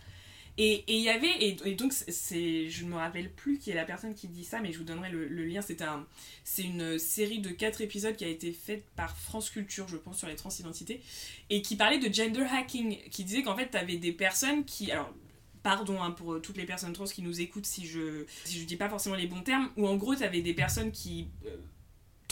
Et il y avait, et, donc c'est, je ne me rappelle plus qui est la personne qui dit ça, mais je vous donnerai le, lien. C'est un, c'est une série de quatre épisodes qui a été faite par France Culture, je pense, sur les transidentités, et qui parlait de gender hacking, qui disait qu'en fait, tu avais des personnes qui, alors pardon hein, pour toutes les personnes trans qui nous écoutent si je si je dis pas forcément les bons termes, où en gros, tu avais des personnes qui, euh,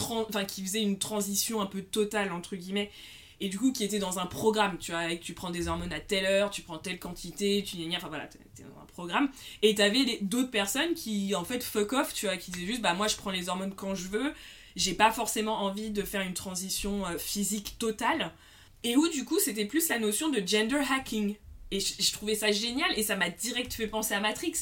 enfin, qui faisaient une transition un peu totale entre guillemets et du coup qui était dans un programme, tu vois, avec tu prends des hormones à telle heure, tu prends telle quantité, tu enfin voilà, t'es dans un programme, et t'avais d'autres personnes qui en fait fuck off, tu vois, qui disaient juste bah moi je prends les hormones quand je veux, j'ai pas forcément envie de faire une transition euh, physique totale, et où du coup c'était plus la notion de gender hacking, et je trouvais ça génial, et ça m'a direct fait penser à Matrix,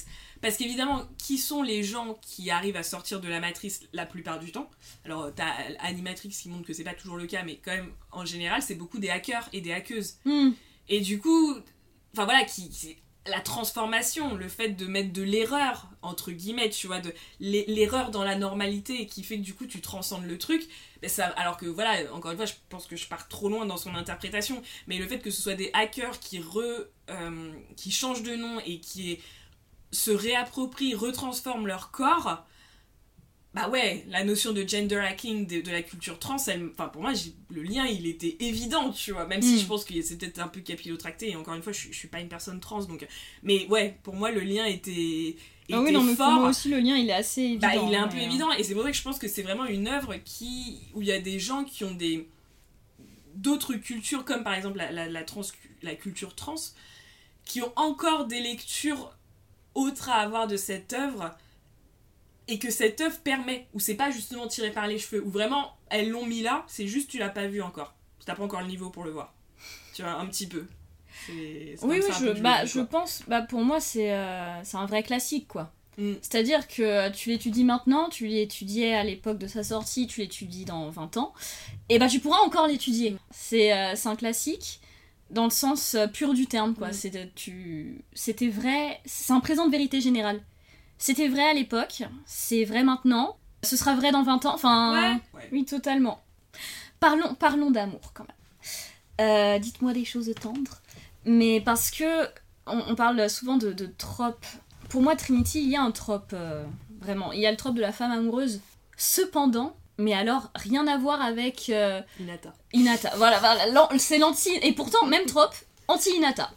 parce qu'évidemment, qui sont les gens qui arrivent à sortir de la matrice la plupart du temps? Alors, t'as Animatrix qui montre que c'est pas toujours le cas, mais quand même, en général, c'est beaucoup des hackers et des hackeuses. Hmm. Et du coup, enfin voilà, qui, la transformation, le fait de mettre de l'erreur, entre guillemets, tu vois, de l'erreur dans la normalité qui fait que du coup tu transcendes le truc, ben ça, alors que voilà, encore une fois, je pense que je pars trop loin dans son interprétation, mais le fait que ce soit des hackers qui, re, euh, qui changent de nom et qui se réapproprient, retransforment leur corps, bah ouais, la notion de gender hacking de, la culture trans, enfin pour moi, le lien il était évident, tu vois, même si mm. je pense que c'est peut-être un peu capillotracté, et encore une fois, je, je, suis pas une personne trans, donc. Mais ouais, pour moi, le lien était. ah oui, non, mais fort. pour moi aussi, le lien il est assez bah, évident. il est un peu évident, et c'est pour ça que je pense que c'est vraiment une œuvre qui, où il y a des gens qui ont des. d'autres cultures, comme par exemple la, la, la, trans, la culture trans, qui ont encore des lectures autre à avoir de cette œuvre et que cette œuvre permet, ou c'est pas justement tiré par les cheveux, ou vraiment elles l'ont mis là, c'est juste tu l'as pas vu encore. T'as pas encore le niveau pour le voir. Tu vois, un petit peu. Oui, oui, je, bah, je pense, bah, pour moi, c'est euh, un vrai classique, quoi. Mm. C'est-à-dire que tu l'étudies maintenant, tu l'étudiais à l'époque de sa sortie, tu l'étudies dans 20 ans, et bah tu pourras encore l'étudier. C'est euh, c'est un classique dans le sens euh, pur du terme, quoi. Mm. C'était tu- vrai, c'est un présent de vérité générale. C'était vrai à l'époque, c'est vrai maintenant, ce sera vrai dans 20 ans, enfin... Ouais. Oui, totalement. Parlons, parlons d'amour quand même. Euh, Dites-moi des choses tendres. Mais parce que on, on parle souvent de, de tropes. Pour moi, Trinity, il y a un trope, euh, vraiment. Il y a le trope de la femme amoureuse. Cependant, mais alors, rien à voir avec euh, Hinata. Inata. Voilà, c'est l'anti. Et pourtant, même trope, anti-Inata.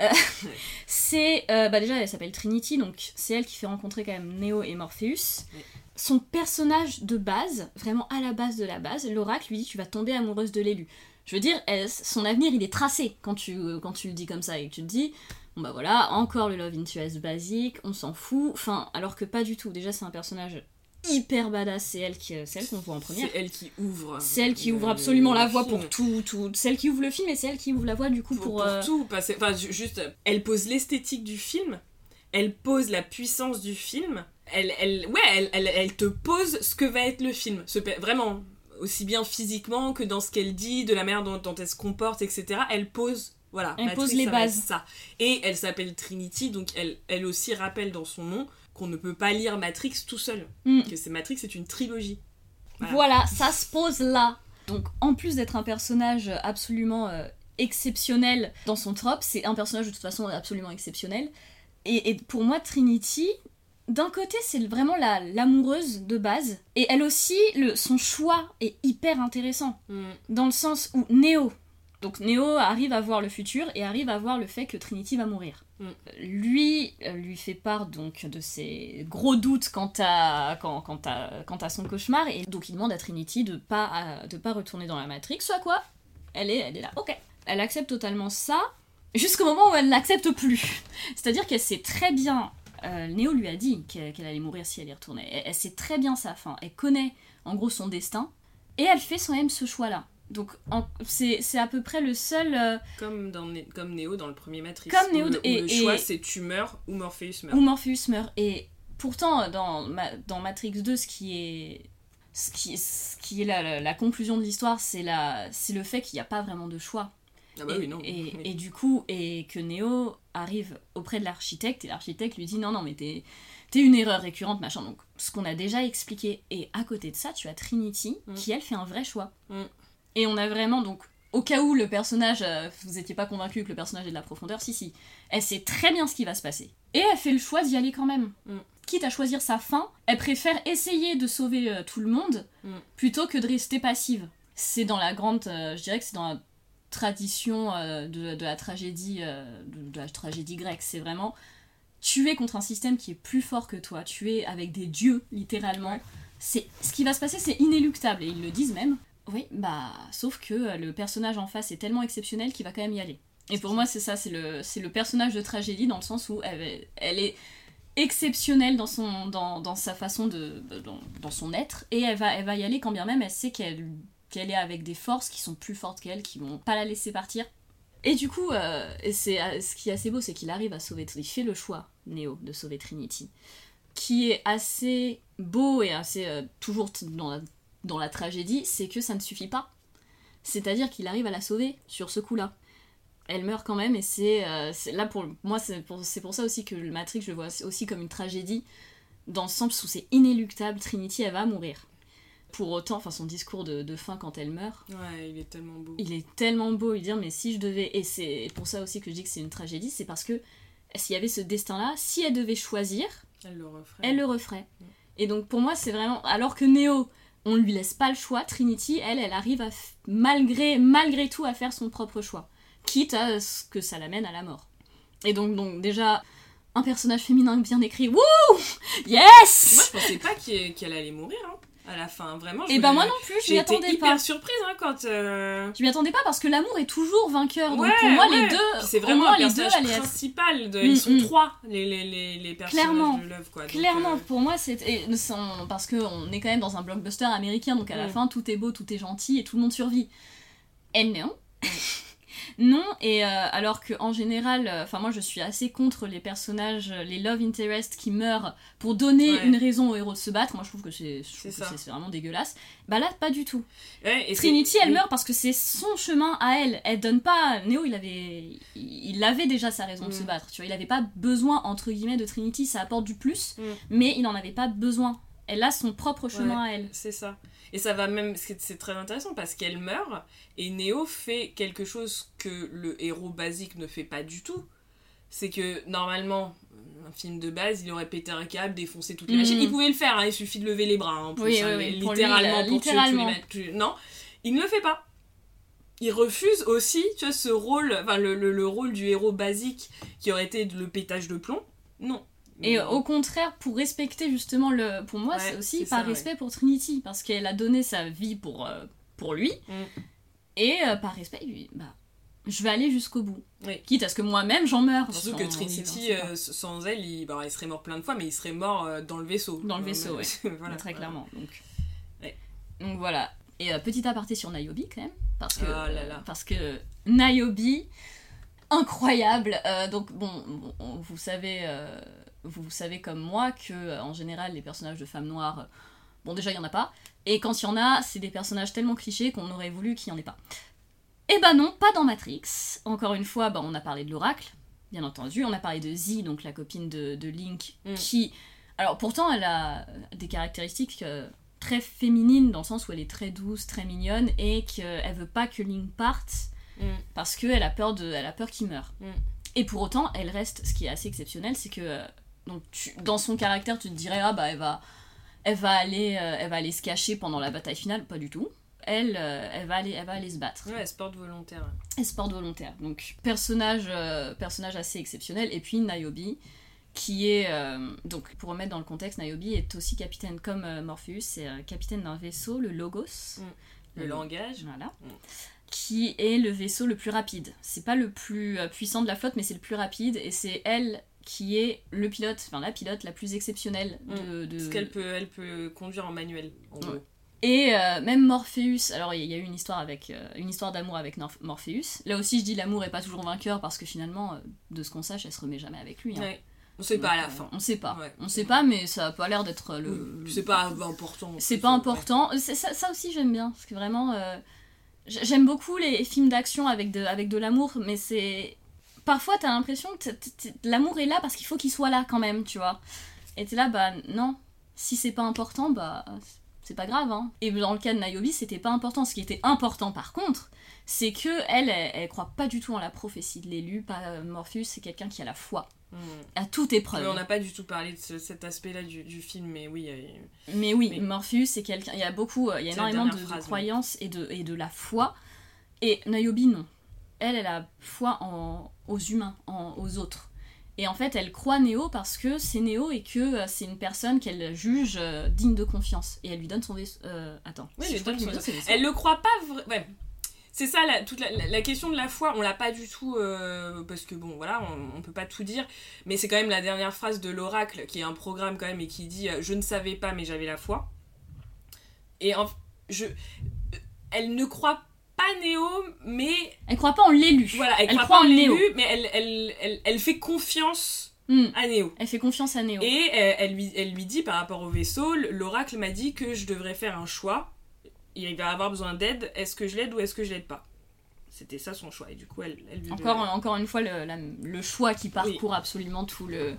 Euh, c'est. euh, bah déjà, elle s'appelle Trinity, donc c'est elle qui fait rencontrer quand même Neo et Morpheus. Oui. Son personnage de base, vraiment à la base de la base, l'oracle lui dit Tu vas tomber amoureuse de l'élu. Je veux dire, elle- son avenir il est tracé quand tu, quand tu le dis comme ça et que tu te dis Bon bah voilà, encore le love interest basique, on s'en fout. Enfin, alors que pas du tout. Déjà, c'est un personnage hyper badass, c'est elle qui- qu'on voit en première. C'est elle qui ouvre. C'est elle qui ouvre absolument la voie film. pour tout, tout. C'est elle qui ouvre le film et c'est elle qui ouvre la voie du coup pour, pour. pour euh, tout. Parce, enfin, ju- juste, elle pose l'esthétique du film, elle pose la puissance du film, elle, elle, ouais, elle, elle, elle te pose ce que va être le film. Ce vraiment, aussi bien physiquement que dans ce qu'elle dit, de la manière dont, dont elle se comporte, etc. Elle pose. Voilà, Elle pose les bases. Ça. Et elle s'appelle Trinity, donc elle, elle aussi rappelle dans son nom qu'on ne peut pas lire Matrix tout seul. Mm. Que c'est Matrix, c'est une trilogie. Voilà. Voilà, ça se pose là. Donc en plus d'être un personnage absolument euh, exceptionnel dans son trope, c'est un personnage de toute façon absolument exceptionnel. Et, et pour moi, Trinity, d'un côté, c'est vraiment la- l'amoureuse de base. Et elle aussi, le, son choix est hyper intéressant. Mm. Dans le sens où Neo, donc Neo arrive à voir le futur et arrive à voir le fait que Trinity va mourir. Lui euh, lui fait part donc de ses gros doutes quant à, quant, à, quant à son cauchemar et donc il demande à Trinity de pas, de pas retourner dans la Matrix, soit quoi elle est, elle est là, ok. Elle accepte totalement ça jusqu'au moment où elle n'accepte plus. C'est-à-dire qu'elle sait très bien, euh, lui a dit qu'elle allait mourir si elle y retournait. Elle, elle sait très bien sa fin, elle connaît en gros son destin et elle fait quand même ce choix-là. Donc c'est c'est à peu près le seul... euh, Comme, dans, comme Neo dans le premier Matrix. Comme où Neo le, de- où et- le choix c'est tu meurs ou Morpheus meurt. où Morpheus meurt. Et pourtant, dans, dans Matrix 2, ce qui est, ce qui, ce qui est la, la- la conclusion de l'histoire, c'est la- c'est le fait qu'il n'y a pas vraiment de choix. Ah bah et, oui, non. et- Oui. et du coup, et que Neo arrive auprès de l'architecte, et l'architecte lui dit non, non, mais t'es t'es une erreur récurrente, machin. Donc, ce qu'on a déjà expliqué. Et à côté de ça, tu as Trinity, Mm. qui elle fait un vrai choix. Mm. Et on a vraiment, donc, au cas où le personnage, euh, vous étiez pas convaincu que le personnage ait de la profondeur, si, si. Elle sait très bien ce qui va se passer. Et elle fait le choix d'y aller quand même. Mm. Quitte à choisir sa fin, elle préfère essayer de sauver euh, tout le monde Mm. plutôt que de rester passive. C'est dans la grande, euh, je dirais que c'est dans la tradition de, de la tragédie, de, de la tragédie grecque. C'est vraiment tuer contre un système qui est plus fort que toi, tuer avec des dieux littéralement. Ouais. C'est ce qui va se passer, c'est inéluctable et ils le disent même. Oui, bah sauf que euh, le personnage en face est tellement exceptionnel qu'il va quand même y aller. Et pour moi, c'est ça, c'est le, c'est le personnage de tragédie dans le sens où elle, elle est exceptionnelle dans, son, dans, dans sa façon de. Dans, son être, et elle va, elle va y aller quand bien même elle sait qu'elle qu'elle est avec des forces qui sont plus fortes qu'elle, qui vont pas la laisser partir. Et du coup, euh, c'est, euh, ce qui est assez beau, c'est qu'il arrive à sauver. Il fait le choix, Neo, de sauver Trinity. Qui est assez beau et assez. toujours dans la, dans la tragédie, c'est que ça ne suffit pas. C'est-à-dire qu'il arrive à la sauver sur ce coup-là. Elle meurt quand même, et c'est, euh, là pour moi, c'est pour, c'est pour ça aussi que le Matrix, je le vois aussi comme une tragédie, dans le sens où c'est inéluctable, Trinity, elle va mourir. Pour autant, enfin son discours de, de fin quand elle meurt, Ouais, il est tellement beau. il est tellement beau, il dit mais si je devais, et c'est pour ça aussi que je dis que c'est une tragédie, c'est parce que s'il y avait ce destin-là, si elle devait choisir, Elle le referait. elle le referait. Et donc pour moi, c'est vraiment. Alors que Neo, on lui laisse pas le choix, Trinity, elle, elle arrive à, malgré, malgré tout à faire son propre choix. Quitte à ce que ça l'amène à la mort. Et donc, donc déjà, un personnage féminin bien écrit, wouh Moi, Yes je pensais pas qu'elle allait mourir, hein, à la fin. Vraiment, je Et me- ben moi non plus, je m'y attendais hyper pas. surprise hein, quand. euh, Je m'y attendais pas parce que l'amour est toujours vainqueur. Donc Ouais, pour moi, ouais. les deux, C'est vraiment les deux être. principal. De... Mm, Ils sont mm. trois, les, les, les, les personnages Clairement. de l'œuvre, quoi. Donc, Clairement, euh, pour moi, c'est parce que on est quand même dans un blockbuster américain, donc à la Mm. fin tout est beau, tout est gentil et tout le monde survit. Et non. Non, et euh, alors que en général, euh, enfin moi je suis assez contre les personnages, euh, les love interest qui meurent pour donner Ouais. une raison au héros de se battre. Moi je trouve que c'est vraiment dégueulasse. Bah là pas du tout. ouais, et Trinity, elle oui. meurt parce que c'est son chemin à elle. Elle donne pas. Neo, il avait, il avait déjà sa raison de se Mm. battre. Tu vois, il avait pas besoin entre guillemets de Trinity. Ça apporte du plus, Mm. mais il en avait pas besoin. Elle a son propre chemin à elle. C'est ça. Et ça va même. C'est très intéressant parce qu'elle meurt et Neo fait quelque chose que le héros basique ne fait pas du tout. C'est que normalement, un film de base, il aurait pété un câble, défoncé toutes les Mhm. machines. Il pouvait le faire, hein, il suffit de lever les bras. hein, plus, Oui, hein, oui, oui, littéralement, pour tuer tous les Non, il ne le fait pas. Il refuse aussi, tu vois, ce rôle, enfin le, le- le rôle du héros basique qui aurait été le pétage de plomb. Non. Et Non. au contraire, pour respecter justement le. Pour moi, Ouais, c'est aussi par ça, ouais. respect pour Trinity. Parce qu'elle a donné sa vie pour, euh, pour lui. Mm. Et euh, par respect, lui, bah. Je vais aller jusqu'au bout. Oui. Quitte à ce que moi-même j'en meure. Surtout que Trinity, euh, sans elle, il, bah, il serait mort plein de fois, mais il serait mort euh, dans le vaisseau. Dans le vaisseau, voilà. très clairement. Donc, Ouais. donc voilà. Et euh, petit aparté sur Niobe quand même, parce que Ah là là. parce que Niobe, incroyable. Euh, donc bon, bon, on- vous savez, euh, vous savez comme moi que euh, en général les personnages de femmes noires, euh, bon déjà il y en a pas, et quand il y en a, c'est des personnages tellement clichés qu'on aurait voulu qu'il y en ait pas. Eh ben non, pas dans Matrix. Encore une fois, bah, on a parlé de l'oracle, bien entendu. On a parlé de Z, donc la copine de, de Link, Mm. qui... Alors pourtant, elle a des caractéristiques euh, très féminines, dans le sens où elle est très douce, très mignonne, et qu'elle veut pas que Link parte, Mm. parce qu'elle a peur, de, elle a peur qu'il meure. Mm. Et pour autant, elle reste... Ce qui est assez exceptionnel, c'est que donc, tu- dans son caractère, tu te dirais, ah bah elle va... Elle va, aller, euh, elle va aller se cacher pendant la bataille finale, pas du tout. Elle, euh, elle, va aller, elle va aller se battre. Ouais, sport volontaire. Et sport volontaire. Donc personnage, euh, personnage assez exceptionnel. Et puis Niobe, qui est... donc pour remettre dans le contexte, Niobe est aussi capitaine comme Morpheus. C'est capitaine d'un vaisseau, le Logos. Le langage. Voilà. Mm. Qui est le vaisseau le plus rapide. C'est pas le plus puissant de la flotte, mais c'est le plus rapide. Et c'est elle qui est le pilote, enfin la pilote la plus exceptionnelle de... de- Parce qu'elle peut, elle peut conduire en manuel, en gros. Et euh, même Morpheus, alors il y a eu une histoire avec euh, une histoire d'amour avec Norf- Morpheus. Là aussi, je dis l'amour est pas toujours vainqueur parce que finalement, euh, de ce qu'on sache, elle se remet jamais avec lui. hein. Ouais. On sait pas à la fin. On sait pas. Ouais. On sait pas, mais ça a pas l'air d'être le. C'est pas important. C'est pas important. Ça, ça aussi, j'aime bien parce que vraiment, j'aime beaucoup les films d'action avec de, avec de l'amour, mais c'est parfois t'as l'impression que l'amour est là parce qu'il faut qu'il soit là quand même, tu vois. Et t'es là, bah non. Si c'est pas important, bah c'est pas grave. Hein. Et dans le cas de Niobe, c'était pas important. Ce qui était important par contre, c'est que elle, elle, elle croit pas du tout en la prophétie de l'élu. Pas euh, Morpheus, c'est quelqu'un qui a la foi Mm. à toute épreuve. Mais on n'a pas du tout parlé de ce- cet aspect-là du, du film, mais oui. euh, Mais oui, Mais- Morpheus, c'est quelqu'un. Il y a beaucoup, euh, il y a énormément de, oui. croyances et de, et de la foi. Et Niobe, non. Elle, elle a foi en, aux humains, en, aux autres. Et en fait, elle croit Néo parce que c'est Néo et que euh, c'est une personne qu'elle juge euh, digne de confiance. Et elle lui donne son vaisseau. euh, attends. Oui, je crois son vaisseau. Elle le croit pas vrai. Ouais. C'est ça, la, toute la, la- la question de la foi, on l'a pas du tout, euh, parce que bon, voilà, on, on peut pas tout dire, mais c'est quand même la dernière phrase de l'oracle, qui est un programme quand même, et qui dit Je ne savais pas, mais j'avais la foi. Et en, je, elle ne croit pas Néo, mais Elle croit pas en l'élu. voilà, elle, Elle croit, croit pas en l'élu, mais elle, elle, elle, elle fait confiance Hmm. à Néo. Elle fait confiance à Néo. Et euh, elle, lui, elle lui dit par rapport au vaisseau, l'oracle m'a dit que je devrais faire un choix. Il va avoir besoin d'aide. Est-ce que je l'aide ou est-ce que je l'aide pas? C'était ça son choix. Et du coup, elle, elle lui Encore, encore une fois, le, la- le choix qui parcourt absolument tout le,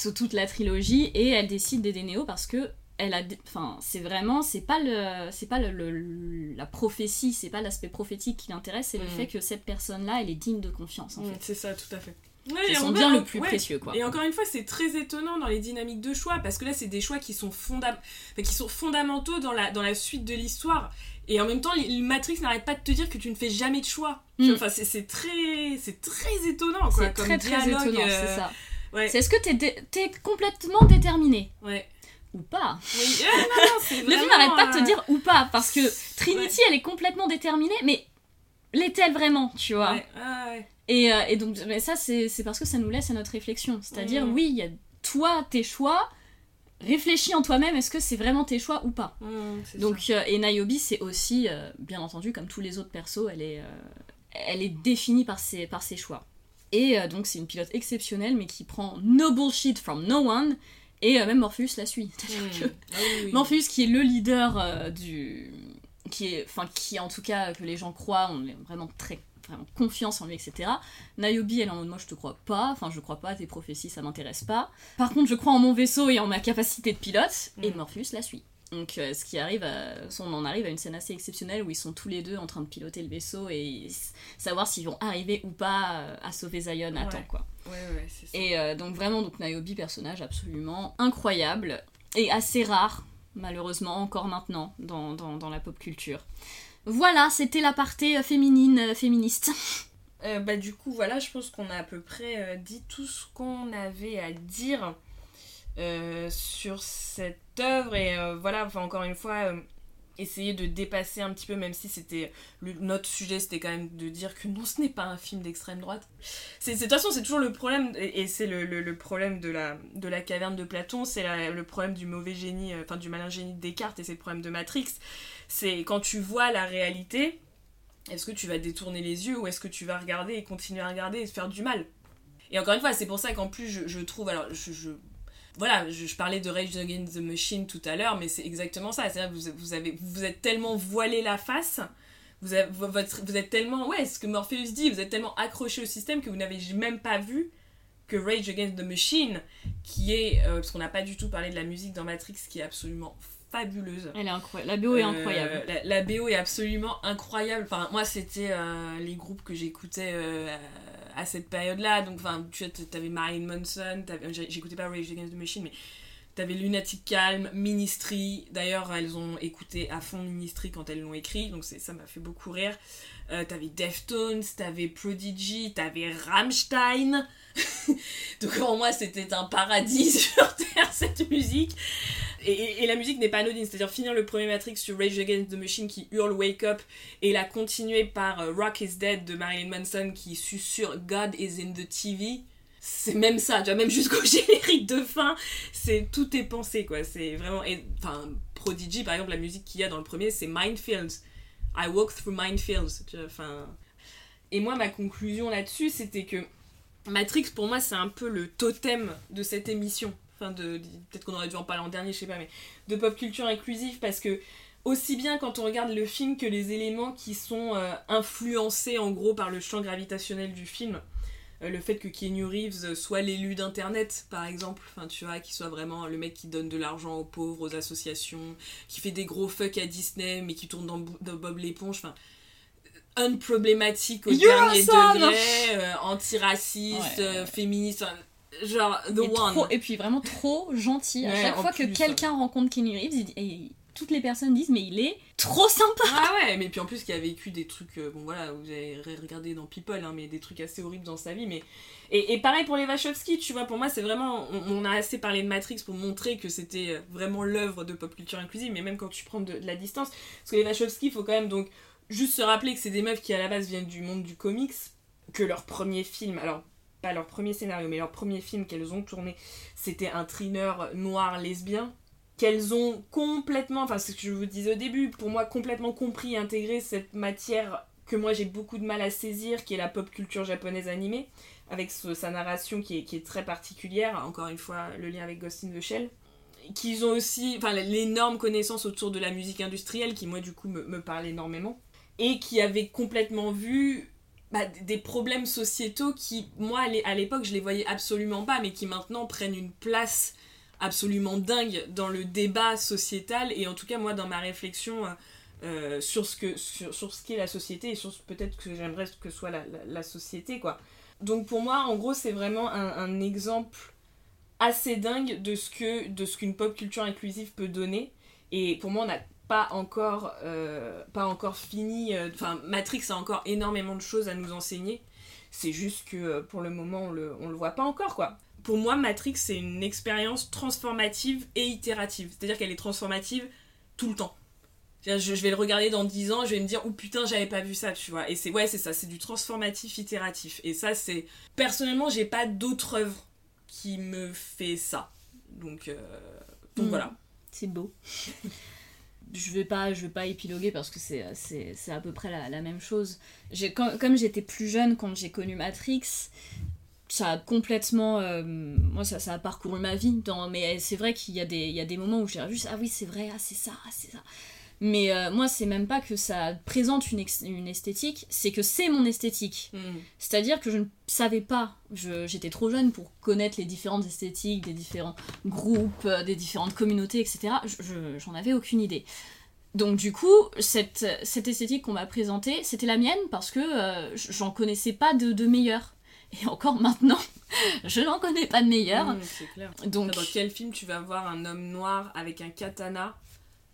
tout- toute la trilogie, et elle décide d'aider Néo parce que elle a, enfin, c'est vraiment, c'est pas le, c'est pas le, le- la prophétie, c'est pas l'aspect prophétique qui l'intéresse, c'est le Mm. fait que cette personne-là, elle est digne de confiance en Mm, fait. C'est ça, tout à fait. Ouais, C'est son bien le plus ouais. précieux, quoi. Et encore une fois, c'est très étonnant dans les dynamiques de choix parce que là, c'est des choix qui sont, fonda- enfin, qui sont fondamentaux dans la, dans la suite de l'histoire. Et en même temps, les- Matrix n'arrête pas de te dire que tu ne fais jamais de choix. Mm. Enfin, c'est c'est très, c'est très étonnant, quoi. Comme très très dialogue, étonnant, euh, c'est ça. Ouais, C'est est-ce que t'es, dé- t'es complètement déterminé? Ouais. Ou pas. Oui, euh, non, non, c'est Le film n'arrête pas de te euh, dire ou pas, parce que Trinity, elle est complètement déterminée, mais l'est-elle vraiment, tu vois Ouais, ah ouais. et, euh, et donc, mais ça, c'est c'est parce que ça nous laisse à notre réflexion. C'est-à-dire, Mhm. oui, il y a toi, tes choix, réfléchis en toi-même, est-ce que c'est vraiment tes choix ou pas Mmh, c'est Donc, euh, et Niobe, c'est aussi, euh, bien entendu, comme tous les autres persos, elle est, euh, elle est définie par ses, par ses choix. Et donc, c'est une pilote exceptionnelle, mais qui prend no bullshit from no one, et euh, même Morpheus la suit. Que Mmh. Ah oui, oui. Morpheus, qui est le leader euh, du. qui est. enfin, qui en tout cas, que les gens croient, on est vraiment très. vraiment confiance en lui, etc. Niobe, elle est en mode moi je te crois pas, enfin je crois pas à tes prophéties, ça m'intéresse pas. Par contre, je crois en mon vaisseau et en ma capacité de pilote, et Mm. Morpheus la suit. Donc, euh, ce qui arrive, à... on en arrive à une scène assez exceptionnelle où ils sont tous les deux en train de piloter le vaisseau et savoir s'ils vont arriver ou pas euh, à sauver Zion à temps, quoi. Ouais, ouais, c'est ça. Et euh, donc vraiment, donc Niobe, personnage absolument incroyable et assez rare, malheureusement, encore maintenant, dans, dans, dans la pop culture. Voilà, c'était l'aparté euh, féminine, euh, féministe. Bah, du coup, voilà, je pense qu'on a à peu près dit tout ce qu'on avait à dire euh, sur cette œuvre. Et euh, voilà, enfin, encore une fois, euh, essayer de dépasser un petit peu, même si c'était. Notre sujet, c'était quand même de dire que non, ce n'est pas un film d'extrême droite. C'est, de toute façon, c'est toujours le problème, et, c'est le, problème de la, de la caverne de Platon, c'est le problème du mauvais génie, enfin du malin génie de Descartes, et c'est le problème de Matrix. C'est quand tu vois la réalité. Est-ce que tu vas détourner les yeux ou est-ce que tu vas regarder et continuer à regarder et te faire du mal? Et encore une fois, c'est pour ça qu'en plus, je, trouve. Alors, je- voilà, je, je parlais de Rage Against the Machine tout à l'heure, mais c'est exactement ça. C'est-à-dire vous, vous, avez, vous êtes tellement voilé la face, vous, avez- vo- votre, vous êtes tellement. Ouais, ce que Morpheus dit, vous êtes tellement accroché au système que vous n'avez même pas vu que Rage Against the Machine, qui est. euh, parce qu'on n'a pas du tout parlé de la musique dans Matrix, qui est absolument fabuleuse. Elle est incroyable. La BO est Euh, incroyable. la, la BO est absolument incroyable. Enfin, moi, c'était euh, les groupes que j'écoutais à, cette période-là. Donc, enfin, tu vois, t'avais Marilyn Manson, j'écoutais pas Rage Against the Machine, mais t'avais Lunatic Calm, Ministry. D'ailleurs, elles ont écouté à fond Ministry quand elles l'ont écrit, donc ça m'a fait beaucoup rire. Euh, t'avais Deftones, t'avais Prodigy, t'avais Rammstein. donc pour moi, c'était un paradis sur Terre, cette musique. Et, la musique n'est pas anodine, c'est-à-dire finir le premier Matrix sur Rage Against the Machine qui hurle Wake Up et la continuer par euh, Rock is Dead de Marilyn Manson qui susurre God is in the TV. C'est même ça, tu vois, même jusqu'au générique de fin, c'est tout est pensé quoi. C'est vraiment. Enfin, Prodigy par exemple, la musique qu'il y a dans le premier, c'est Minefields. I walk through minefields. Tu vois, enfin. Et moi, ma conclusion là-dessus, c'était que Matrix, pour moi, c'est un peu le totem de cette émission. Enfin, de, peut-être qu'on aurait dû en parler en dernier, je sais pas, mais de pop culture inclusive parce que aussi bien quand on regarde le film que les éléments qui sont euh, influencés en gros par le champ gravitationnel du film. Euh, le fait que Keanu Reeves soit l'élu d'internet par exemple, enfin tu vois, qu'il soit vraiment le mec qui donne de l'argent aux pauvres, aux associations, qui fait des gros fuck à Disney mais qui tourne dans, dans Bob l'éponge, enfin unproblématique au You're dernier degré, euh, antiraciste, Ouais, euh, féministe, genre the Et, one. trop- et puis vraiment trop gentil. À chaque fois que quelqu'un rencontre Kenny Reeves, il dit- et toutes les personnes disent mais il est trop sympa. Ah ouais, mais puis en plus qui a vécu des trucs, euh, bon voilà, vous avez re- regardé dans People, hein, mais des trucs assez horribles dans sa vie. Mais... Et, et pareil pour les Wachowski, tu vois, pour moi c'est vraiment, on, on a assez parlé de Matrix pour montrer que c'était euh, vraiment l'œuvre de pop culture inclusive, mais même quand tu prends de, de la distance, parce que les Wachowski, il faut quand même donc juste se rappeler que c'est des meufs qui à la base viennent du monde du comics, que leur premier film, alors pas leur premier scénario, mais leur premier film qu'elles ont tourné, c'était un thriller noir lesbien qu'elles ont complètement, enfin c'est ce que je vous disais au début, pour moi complètement compris et intégré cette matière que moi j'ai beaucoup de mal à saisir, qui est la pop culture japonaise animée, avec sa narration qui est, très particulière, encore une fois le lien avec Ghost in the Shell, qu'ils ont aussi, l'énorme connaissance autour de la musique industrielle qui moi du coup me parle énormément, et qui avaient complètement vu bah, des problèmes sociétaux qui, moi à l'é- à l'époque je les voyais absolument pas, mais qui maintenant prennent une place absolument dingue dans le débat sociétal et en tout cas moi dans ma réflexion euh, euh, sur ce que sur, sur ce qu'est la société et sur peut-être que j'aimerais que soit la, la, société quoi. Donc pour moi en gros c'est vraiment un, un exemple assez dingue de ce que de ce qu'une pop culture inclusive peut donner. Et pour moi on n'a pas encore euh, pas encore fini euh, enfin Matrix a encore énormément de choses à nous enseigner c'est juste que euh, pour le moment on le, on le voit pas encore quoi pour moi, Matrix, c'est une expérience transformative et itérative. C'est-à-dire qu'elle est transformative tout le temps. Je, je vais le regarder dans 10 ans, je vais me dire, oh putain, j'avais pas vu ça, tu vois. Et c'est, ouais, c'est ça, c'est du transformatif itératif. Et ça, c'est. Personnellement, j'ai pas d'autre œuvre qui me fait ça. Donc, euh, donc Mm. voilà. C'est beau. Je vais pas je vais pas épiloguer parce que c'est c'est à peu près la, même chose. Comme, j'étais plus jeune quand j'ai connu Matrix ça a complètement euh, moi ça, ça a parcouru ma vie mais c'est vrai qu'il y a des il y a des moments où j'ai juste ah oui c'est vrai ah c'est ça ah c'est ça mais euh, moi c'est même pas que ça présente une, esthétique c'est que c'est mon esthétique Mm. c'est-à-dire que je ne savais pas, j'étais trop jeune pour connaître les différentes esthétiques des différents groupes, euh, des différentes communautés, etc. Je- je- J'en avais aucune idée. Donc du coup, cette, cette esthétique qu'on m'a présentée, c'était la mienne parce que euh, j'en connaissais pas de, de meilleure. Et encore maintenant, je n'en connais pas de meilleure. Mm, c'est clair. Donc, Dans quel film tu vas voir un homme noir avec un katana,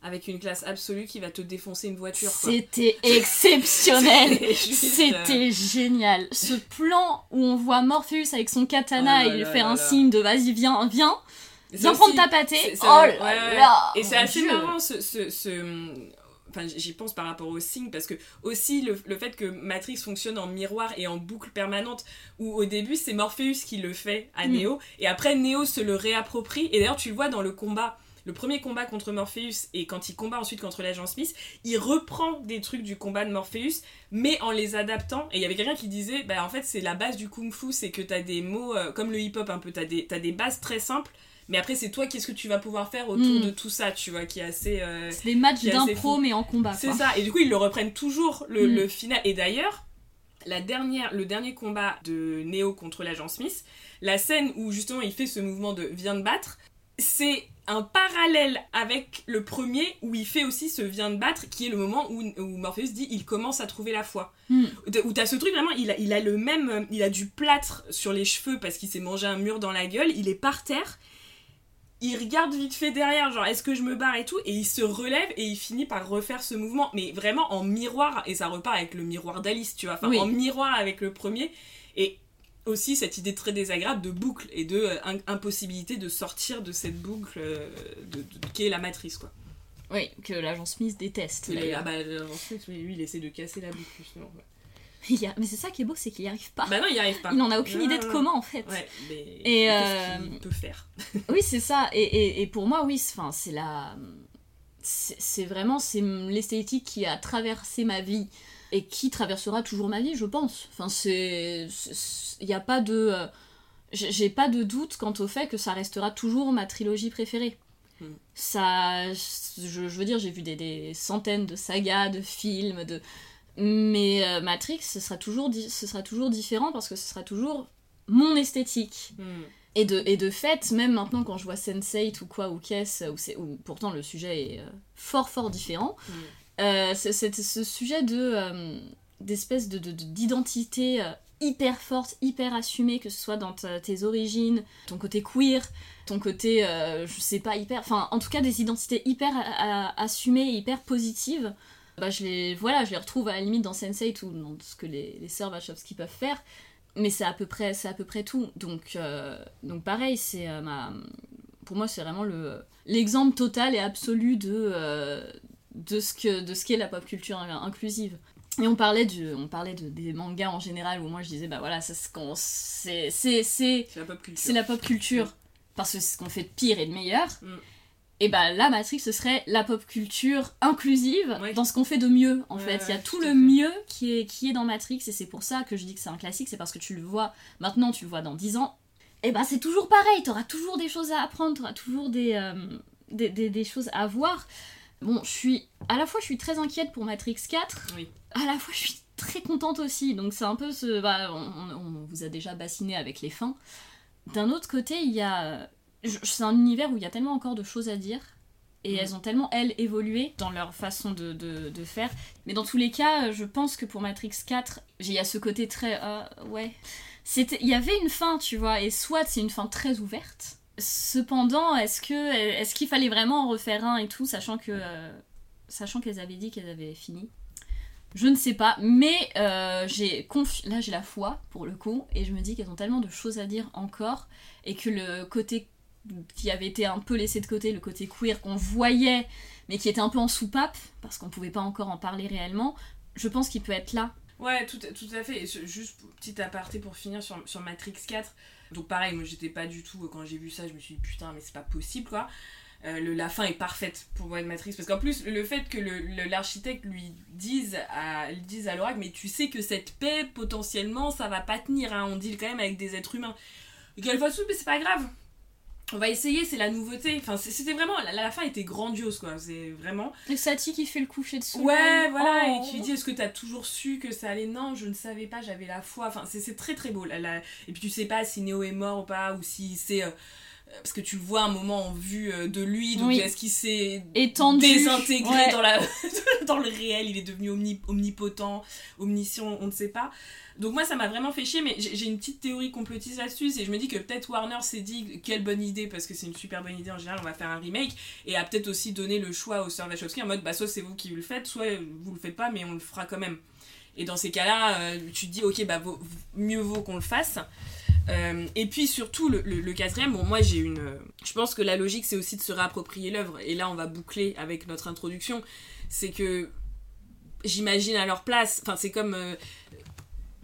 avec une classe absolue qui va te défoncer une voiture c'était exceptionnel. Juste, euh, C'était génial. Ce plan où on voit Morpheus avec son katana Oh là et faire là un là. signe de vas-y viens viens viens prendre ta pâtée. Oh là ouais, là. Et c'est assez Dieu. marrant ce, ce, ce- Enfin, j'y pense par rapport au signe, parce que aussi le, le fait que Matrix fonctionne en miroir et en boucle permanente, où au début c'est Morpheus qui le fait à Mm. Neo, et après Neo se le réapproprie, et d'ailleurs tu le vois dans le combat, le premier combat contre Morpheus, et quand il combat ensuite contre l'agent Smith, il reprend des trucs du combat de Morpheus, mais en les adaptant, et il y avait quelqu'un qui disait, bah en fait c'est la base du kung-fu, c'est que t'as des mots, euh, comme le hip-hop un peu, t'as des, t'as des bases très simples, mais après, c'est toi, qu'est-ce que tu vas pouvoir faire autour Mm. de tout ça, tu vois, qui est assez. euh, C'est des matchs d'impro mais en combat. C'est ça. Et du coup, ils le reprennent toujours, le, Mm. le final. Et d'ailleurs, la dernière, le dernier combat de Neo contre l'agent Smith, la scène où justement il fait ce mouvement de vient de battre, c'est un parallèle avec le premier où il fait aussi ce vient de battre, qui est le moment où, où Morpheus dit il commence à trouver la foi. Mm. Où t'as ce truc vraiment, il a, il a le même, il a du plâtre sur les cheveux parce qu'il s'est mangé un mur dans la gueule, il est par terre, il regarde vite fait derrière, genre est-ce que je me barre et tout, et il se relève et il finit par refaire ce mouvement, mais vraiment en miroir, et ça repart avec le miroir d'Alice, tu vois, enfin Oui. en miroir avec le premier, et aussi cette idée très désagréable de boucle et de euh, impossibilité de sortir de cette boucle euh, de, de- qui est la matrice quoi. Oui, que l'agent Smith déteste. Les- ah bah, ensuite, oui, lui il essaie de casser la boucle justement. ouais. Il y a- Mais c'est ça qui est beau, c'est qu'il n'y arrive pas. Bah non, il y arrive pas. il n'en a aucune Non, idée de non. comment en fait. Ouais, mais Et, qu'est-ce euh, qu'il peut faire Oui, c'est ça. Et, et, et pour moi, oui, c'est- enfin, la. C'est c'est vraiment c'est l'esthétique qui a traversé ma vie et qui traversera toujours ma vie, je pense. Enfin, c'est. Il n'y a pas de. euh, J'ai pas de doute quant au fait que ça restera toujours ma trilogie préférée. Mm. Ça. Je, je veux dire, j'ai vu des, des centaines de sagas, de films, de. Mais euh, Matrix, ce sera, toujours ce sera toujours différent parce que ce sera toujours mon esthétique. Hmm. Et de, et de fait, même maintenant quand je vois Sense8 ou quoi, ou Kess, où, où pourtant le sujet est euh, fort fort différent, Mm. Euh, c'est- ce sujet de euh, de, de- de- d'identité euh, hyper forte, hyper assumée, que ce soit dans tes origines, ton côté queer, ton côté, euh, je sais pas, hyper... Enfin, en tout cas, des identités hyper a- a- assumées, hyper positives. Bah, je les, voilà, je les retrouve à la limite dans Sense8 ou dans ce que les, les sœurs Wachowski peuvent faire mais c'est à peu près c'est à peu près tout donc euh, donc pareil c'est euh, ma pour moi c'est vraiment le l'exemple total et absolu de euh, de ce que de ce qu'est la pop culture in- inclusive. Et on parlait du on parlait de, des mangas en général où moi je disais bah voilà c'est qu'on- c'est c'est c'est C'est la pop culture. c'est la pop culture. Parce que c'est ce qu'on fait de pire et de meilleur. Mm. et bah la Matrix ce serait la pop culture inclusive Ouais. dans ce qu'on fait de mieux en Ouais, fait. Il y a tout le fait. mieux qui est qui est dans Matrix et c'est pour ça que je dis que c'est un classique. C'est parce que tu le vois maintenant tu le vois dans 10 ans. Et bah c'est toujours pareil. T'auras toujours des choses à apprendre. T'auras toujours des, euh, des, des- des choses à voir bon je suis à la fois je suis très inquiète pour Matrix 4 Oui. à la fois je suis très contente aussi donc c'est un peu ce bah, on, vous a déjà bassiné avec les fins d'un autre côté, il y a. C'est un univers où il y a tellement encore de choses à dire. Et Mm. elles ont tellement, elles, évolué dans leur façon de, de- de faire. Mais dans tous les cas, je pense que pour Matrix 4, il y a ce côté très. euh, ouais. C'était, Il y avait une fin, tu vois, et soit c'est une fin très ouverte. Cependant, est-ce que est-ce qu'il fallait vraiment en refaire un et tout, sachant que. euh, sachant qu'elles avaient dit qu'elles avaient fini? Je ne sais pas, mais euh, j'ai confi- là j'ai la foi pour le coup, et je me dis qu'elles ont tellement de choses à dire encore, et que le côté qui avait été un peu laissé de côté, le côté queer qu'on voyait, mais qui était un peu en soupape, parce qu'on pouvait pas encore en parler réellement, je pense qu'il peut être là. Ouais, tout, tout à fait. Et juste petit aparté pour finir sur, sur Matrix 4. Donc pareil, moi j'étais pas du tout, quand j'ai vu ça, je me suis dit putain, mais c'est pas possible quoi. Euh, le, la fin est parfaite pour moi de Matrix. Parce qu'en plus, le fait que le- le- l'architecte lui dise à, dise à l'oracle, mais tu sais que cette paix, potentiellement, ça va pas tenir. Hein. On deal quand même avec des êtres humains. Et qu'elle fasse mais c'est pas grave. On va essayer, c'est la nouveauté. Enfin, c'était vraiment. La, la fin était grandiose quoi. C'est vraiment. Et Satie qui fait le coucher dessus. Ouais, voilà, Oh. et qui lui dit est-ce que t'as toujours su que ça allait? Non, je ne savais pas, j'avais la foi. Enfin, c'est très très beau. La- la- Et puis tu sais pas si Neo est mort ou pas, ou si c'est. euh, Parce que tu le vois un moment en vue euh, de lui, donc Oui. est-ce qu'il s'est désintégré Ouais. dans, la... dans le réel? Il est devenu omni- omnipotent, omniscient, on ne sait pas. Donc moi ça m'a vraiment fait chier, mais j'ai une petite théorie complotiste là-dessus, et je me dis que peut-être Warner s'est dit quelle bonne idée, parce que c'est une super bonne idée en général, on va faire un remake, et a peut-être aussi donné le choix aux sœurs Wachowski en mode bah soit c'est vous qui le faites, soit vous le faites pas, mais on le fera quand même. Et dans ces cas-là, euh, tu te dis ok bah vaut- mieux vaut qu'on le fasse. Euh, et puis surtout le, quatrième, bon moi j'ai une, euh, je pense que la logique c'est aussi de se réapproprier l'œuvre. Et là on va boucler avec notre introduction, c'est que j'imagine à leur place, enfin c'est comme euh,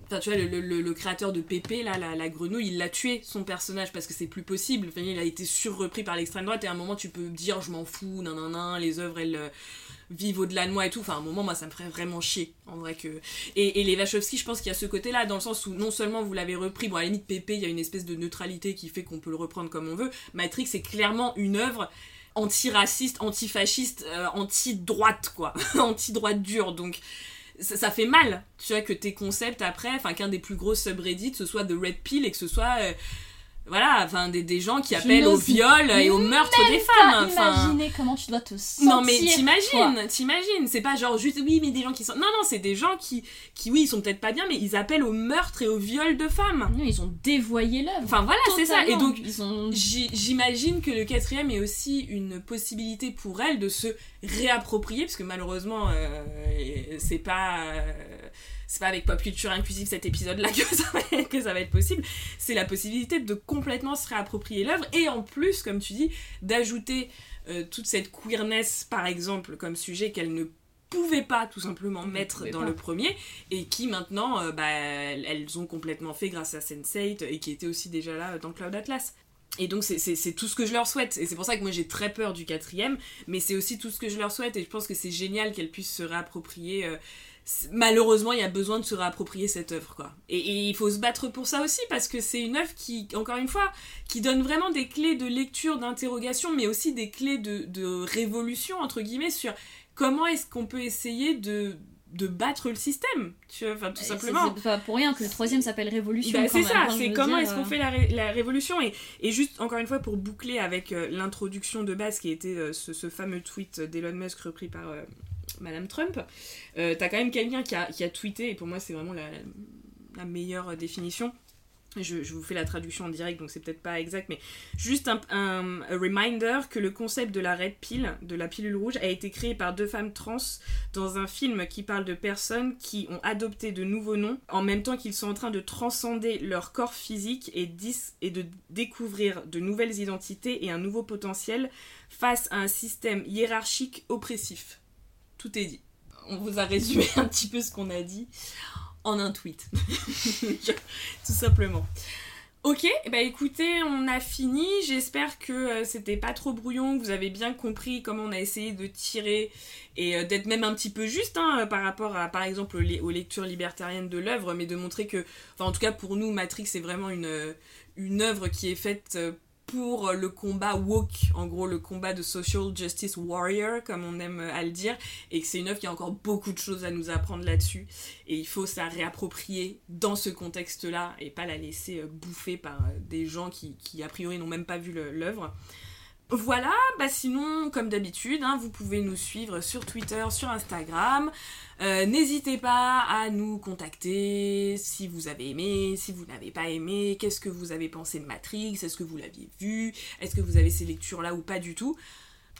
Enfin, tu vois, le, créateur de Pépé, là, la, grenouille, il l'a tué, son personnage, parce que c'est plus possible. Il a été surrepris par l'extrême droite, et à un moment, tu peux dire, je m'en fous, nan, nan, nan, les œuvres, elles vivent au-delà de moi et tout. Enfin, à un moment, moi, ça me ferait vraiment chier, en vrai. que Et, les Wachowski, je pense qu'il y a ce côté-là, dans le sens où non seulement vous l'avez repris, bon, à la limite, Pépé, il y a une espèce de neutralité qui fait qu'on peut le reprendre comme on veut. Matrix, c'est clairement une œuvre antiraciste, antifasciste, euh, anti-droite, quoi. anti-droite dure, donc ça, fait mal, tu vois, que tes concepts après, enfin qu'un des plus gros subreddits, ce soit de Red Pill et que ce soit, euh, voilà, enfin des, des gens qui Je appellent au viol et au meurtre des Pas femmes. Enfin, imaginer comment tu dois te sentir. non mais t'imagines, t'imagines, c'est pas genre juste oui mais des gens qui sont, non non c'est des gens qui, qui oui ils sont peut-être pas bien mais ils appellent au meurtre et au viol de femmes. Non, ils ont dévoyé l'œuvre. Enfin voilà c'est ça et donc ont J'imagine que le quatrième est aussi une possibilité pour elle de se réapproprier, parce que malheureusement, euh, c'est pas. euh, c'est pas avec pop culture inclusive cet épisode-là que, ça va- que ça va être possible. C'est la possibilité de complètement se réapproprier l'œuvre et en plus, comme tu dis, d'ajouter euh, toute cette queerness, par exemple, comme sujet qu'elle ne pouvait pas tout simplement mettre dans pas. le premier et qui maintenant euh, bah, elles ont complètement fait grâce à Sense8 et qui était aussi déjà là dans Cloud Atlas. Et donc c'est- tout ce que je leur souhaite. Et c'est pour ça que moi j'ai très peur du quatrième, mais c'est aussi tout ce que je leur souhaite. Et je pense que c'est génial qu'elles puissent se réapproprier. euh, Malheureusement, il y a besoin de se réapproprier cette œuvre, quoi. Et, et il faut se battre pour ça aussi, parce que c'est une œuvre qui, encore une fois, qui donne vraiment des clés de lecture, d'interrogation, mais aussi des clés de, de révolution, entre guillemets, sur comment est-ce qu'on peut essayer de, de battre le système, tu vois, enfin, tout simplement. C'est pas pour rien que le troisième s'appelle Révolution. Bah, c'est ça, hein, c'est comment est-ce qu'on euh, fait la, ré- la révolution et, et juste encore une fois pour boucler avec euh, l'introduction de base qui était euh, ce, ce fameux tweet d'Elon Musk repris par euh, Madame Trump, euh, t'as quand même quelqu'un qui a, tweeté et pour moi c'est vraiment la, meilleure définition. Je, vous fais la traduction en direct, donc c'est peut-être pas exact, mais juste un, reminder que le concept de la red pill, de la pilule rouge, a été créé par deux femmes trans dans un film qui parle de personnes qui ont adopté de nouveaux noms en même temps qu'ils sont en train de transcender leur corps physique et, et de découvrir de nouvelles identités et un nouveau potentiel face à un système hiérarchique oppressif. Tout est dit. On vous a résumé un petit peu ce qu'on a dit en un tweet. Tout simplement. Ok, bah écoutez, on a fini. J'espère que euh, c'était pas trop brouillon, que vous avez bien compris comment on a essayé de tirer et euh, d'être même un petit peu juste hein, par rapport à, par exemple, aux lectures libertariennes de l'œuvre, mais de montrer que, enfin en tout cas pour nous, Matrix c'est vraiment une, euh, une œuvre qui est faite pour le combat woke, en gros le combat de social justice warrior, comme on aime euh, à le dire, et que c'est une œuvre qui a encore beaucoup de choses à nous apprendre là-dessus, et il faut se la réapproprier dans ce contexte-là, et pas la laisser euh, bouffer par euh, des gens qui, a priori n'ont même pas vu l'œuvre. Voilà, bah sinon, comme d'habitude, hein, vous pouvez nous suivre sur Twitter, sur Instagram. Euh, N'hésitez pas à nous contacter si vous avez aimé, si vous n'avez pas aimé, qu'est-ce que vous avez pensé de Matrix, est-ce que vous l'aviez vu, est-ce que vous avez ces lectures-là ou pas du tout?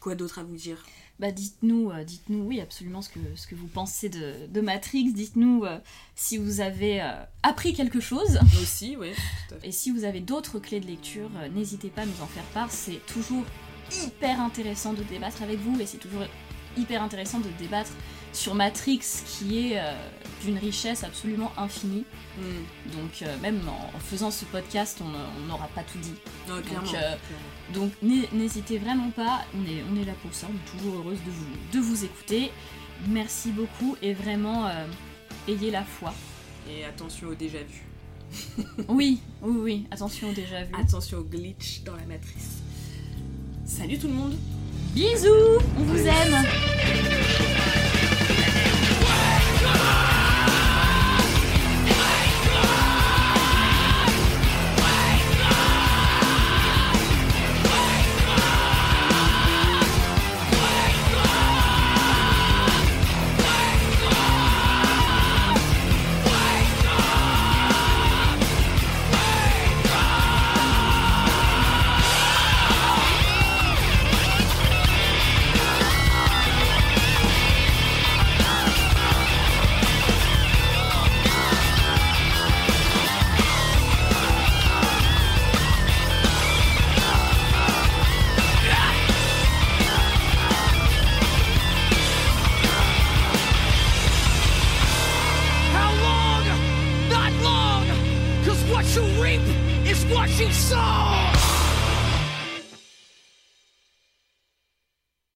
Quoi d'autre à vous dire? Bah dites-nous, euh, dites-nous oui absolument ce que, ce que vous pensez de, de Matrix, dites-nous euh, si vous avez euh, appris quelque chose. Aussi, oui. Et si vous avez d'autres clés de lecture, n'hésitez pas à nous en faire part, c'est toujours hyper intéressant de débattre avec vous et c'est toujours hyper intéressant de débattre sur Matrix qui est euh, d'une richesse absolument infinie. Hmm. Donc euh, même en, en faisant ce podcast, on on n'aura pas tout dit. Non, euh. Donc n'hé- n'hésitez vraiment pas, on est, on est là pour ça, on est toujours heureuse de vous, de vous écouter. Merci beaucoup et vraiment euh, ayez la foi. Et attention au déjà vu. Oui, oui, oui, attention déjà vu. Attention au glitch dans la matrice. Salut tout le monde Bisous, on vous aime.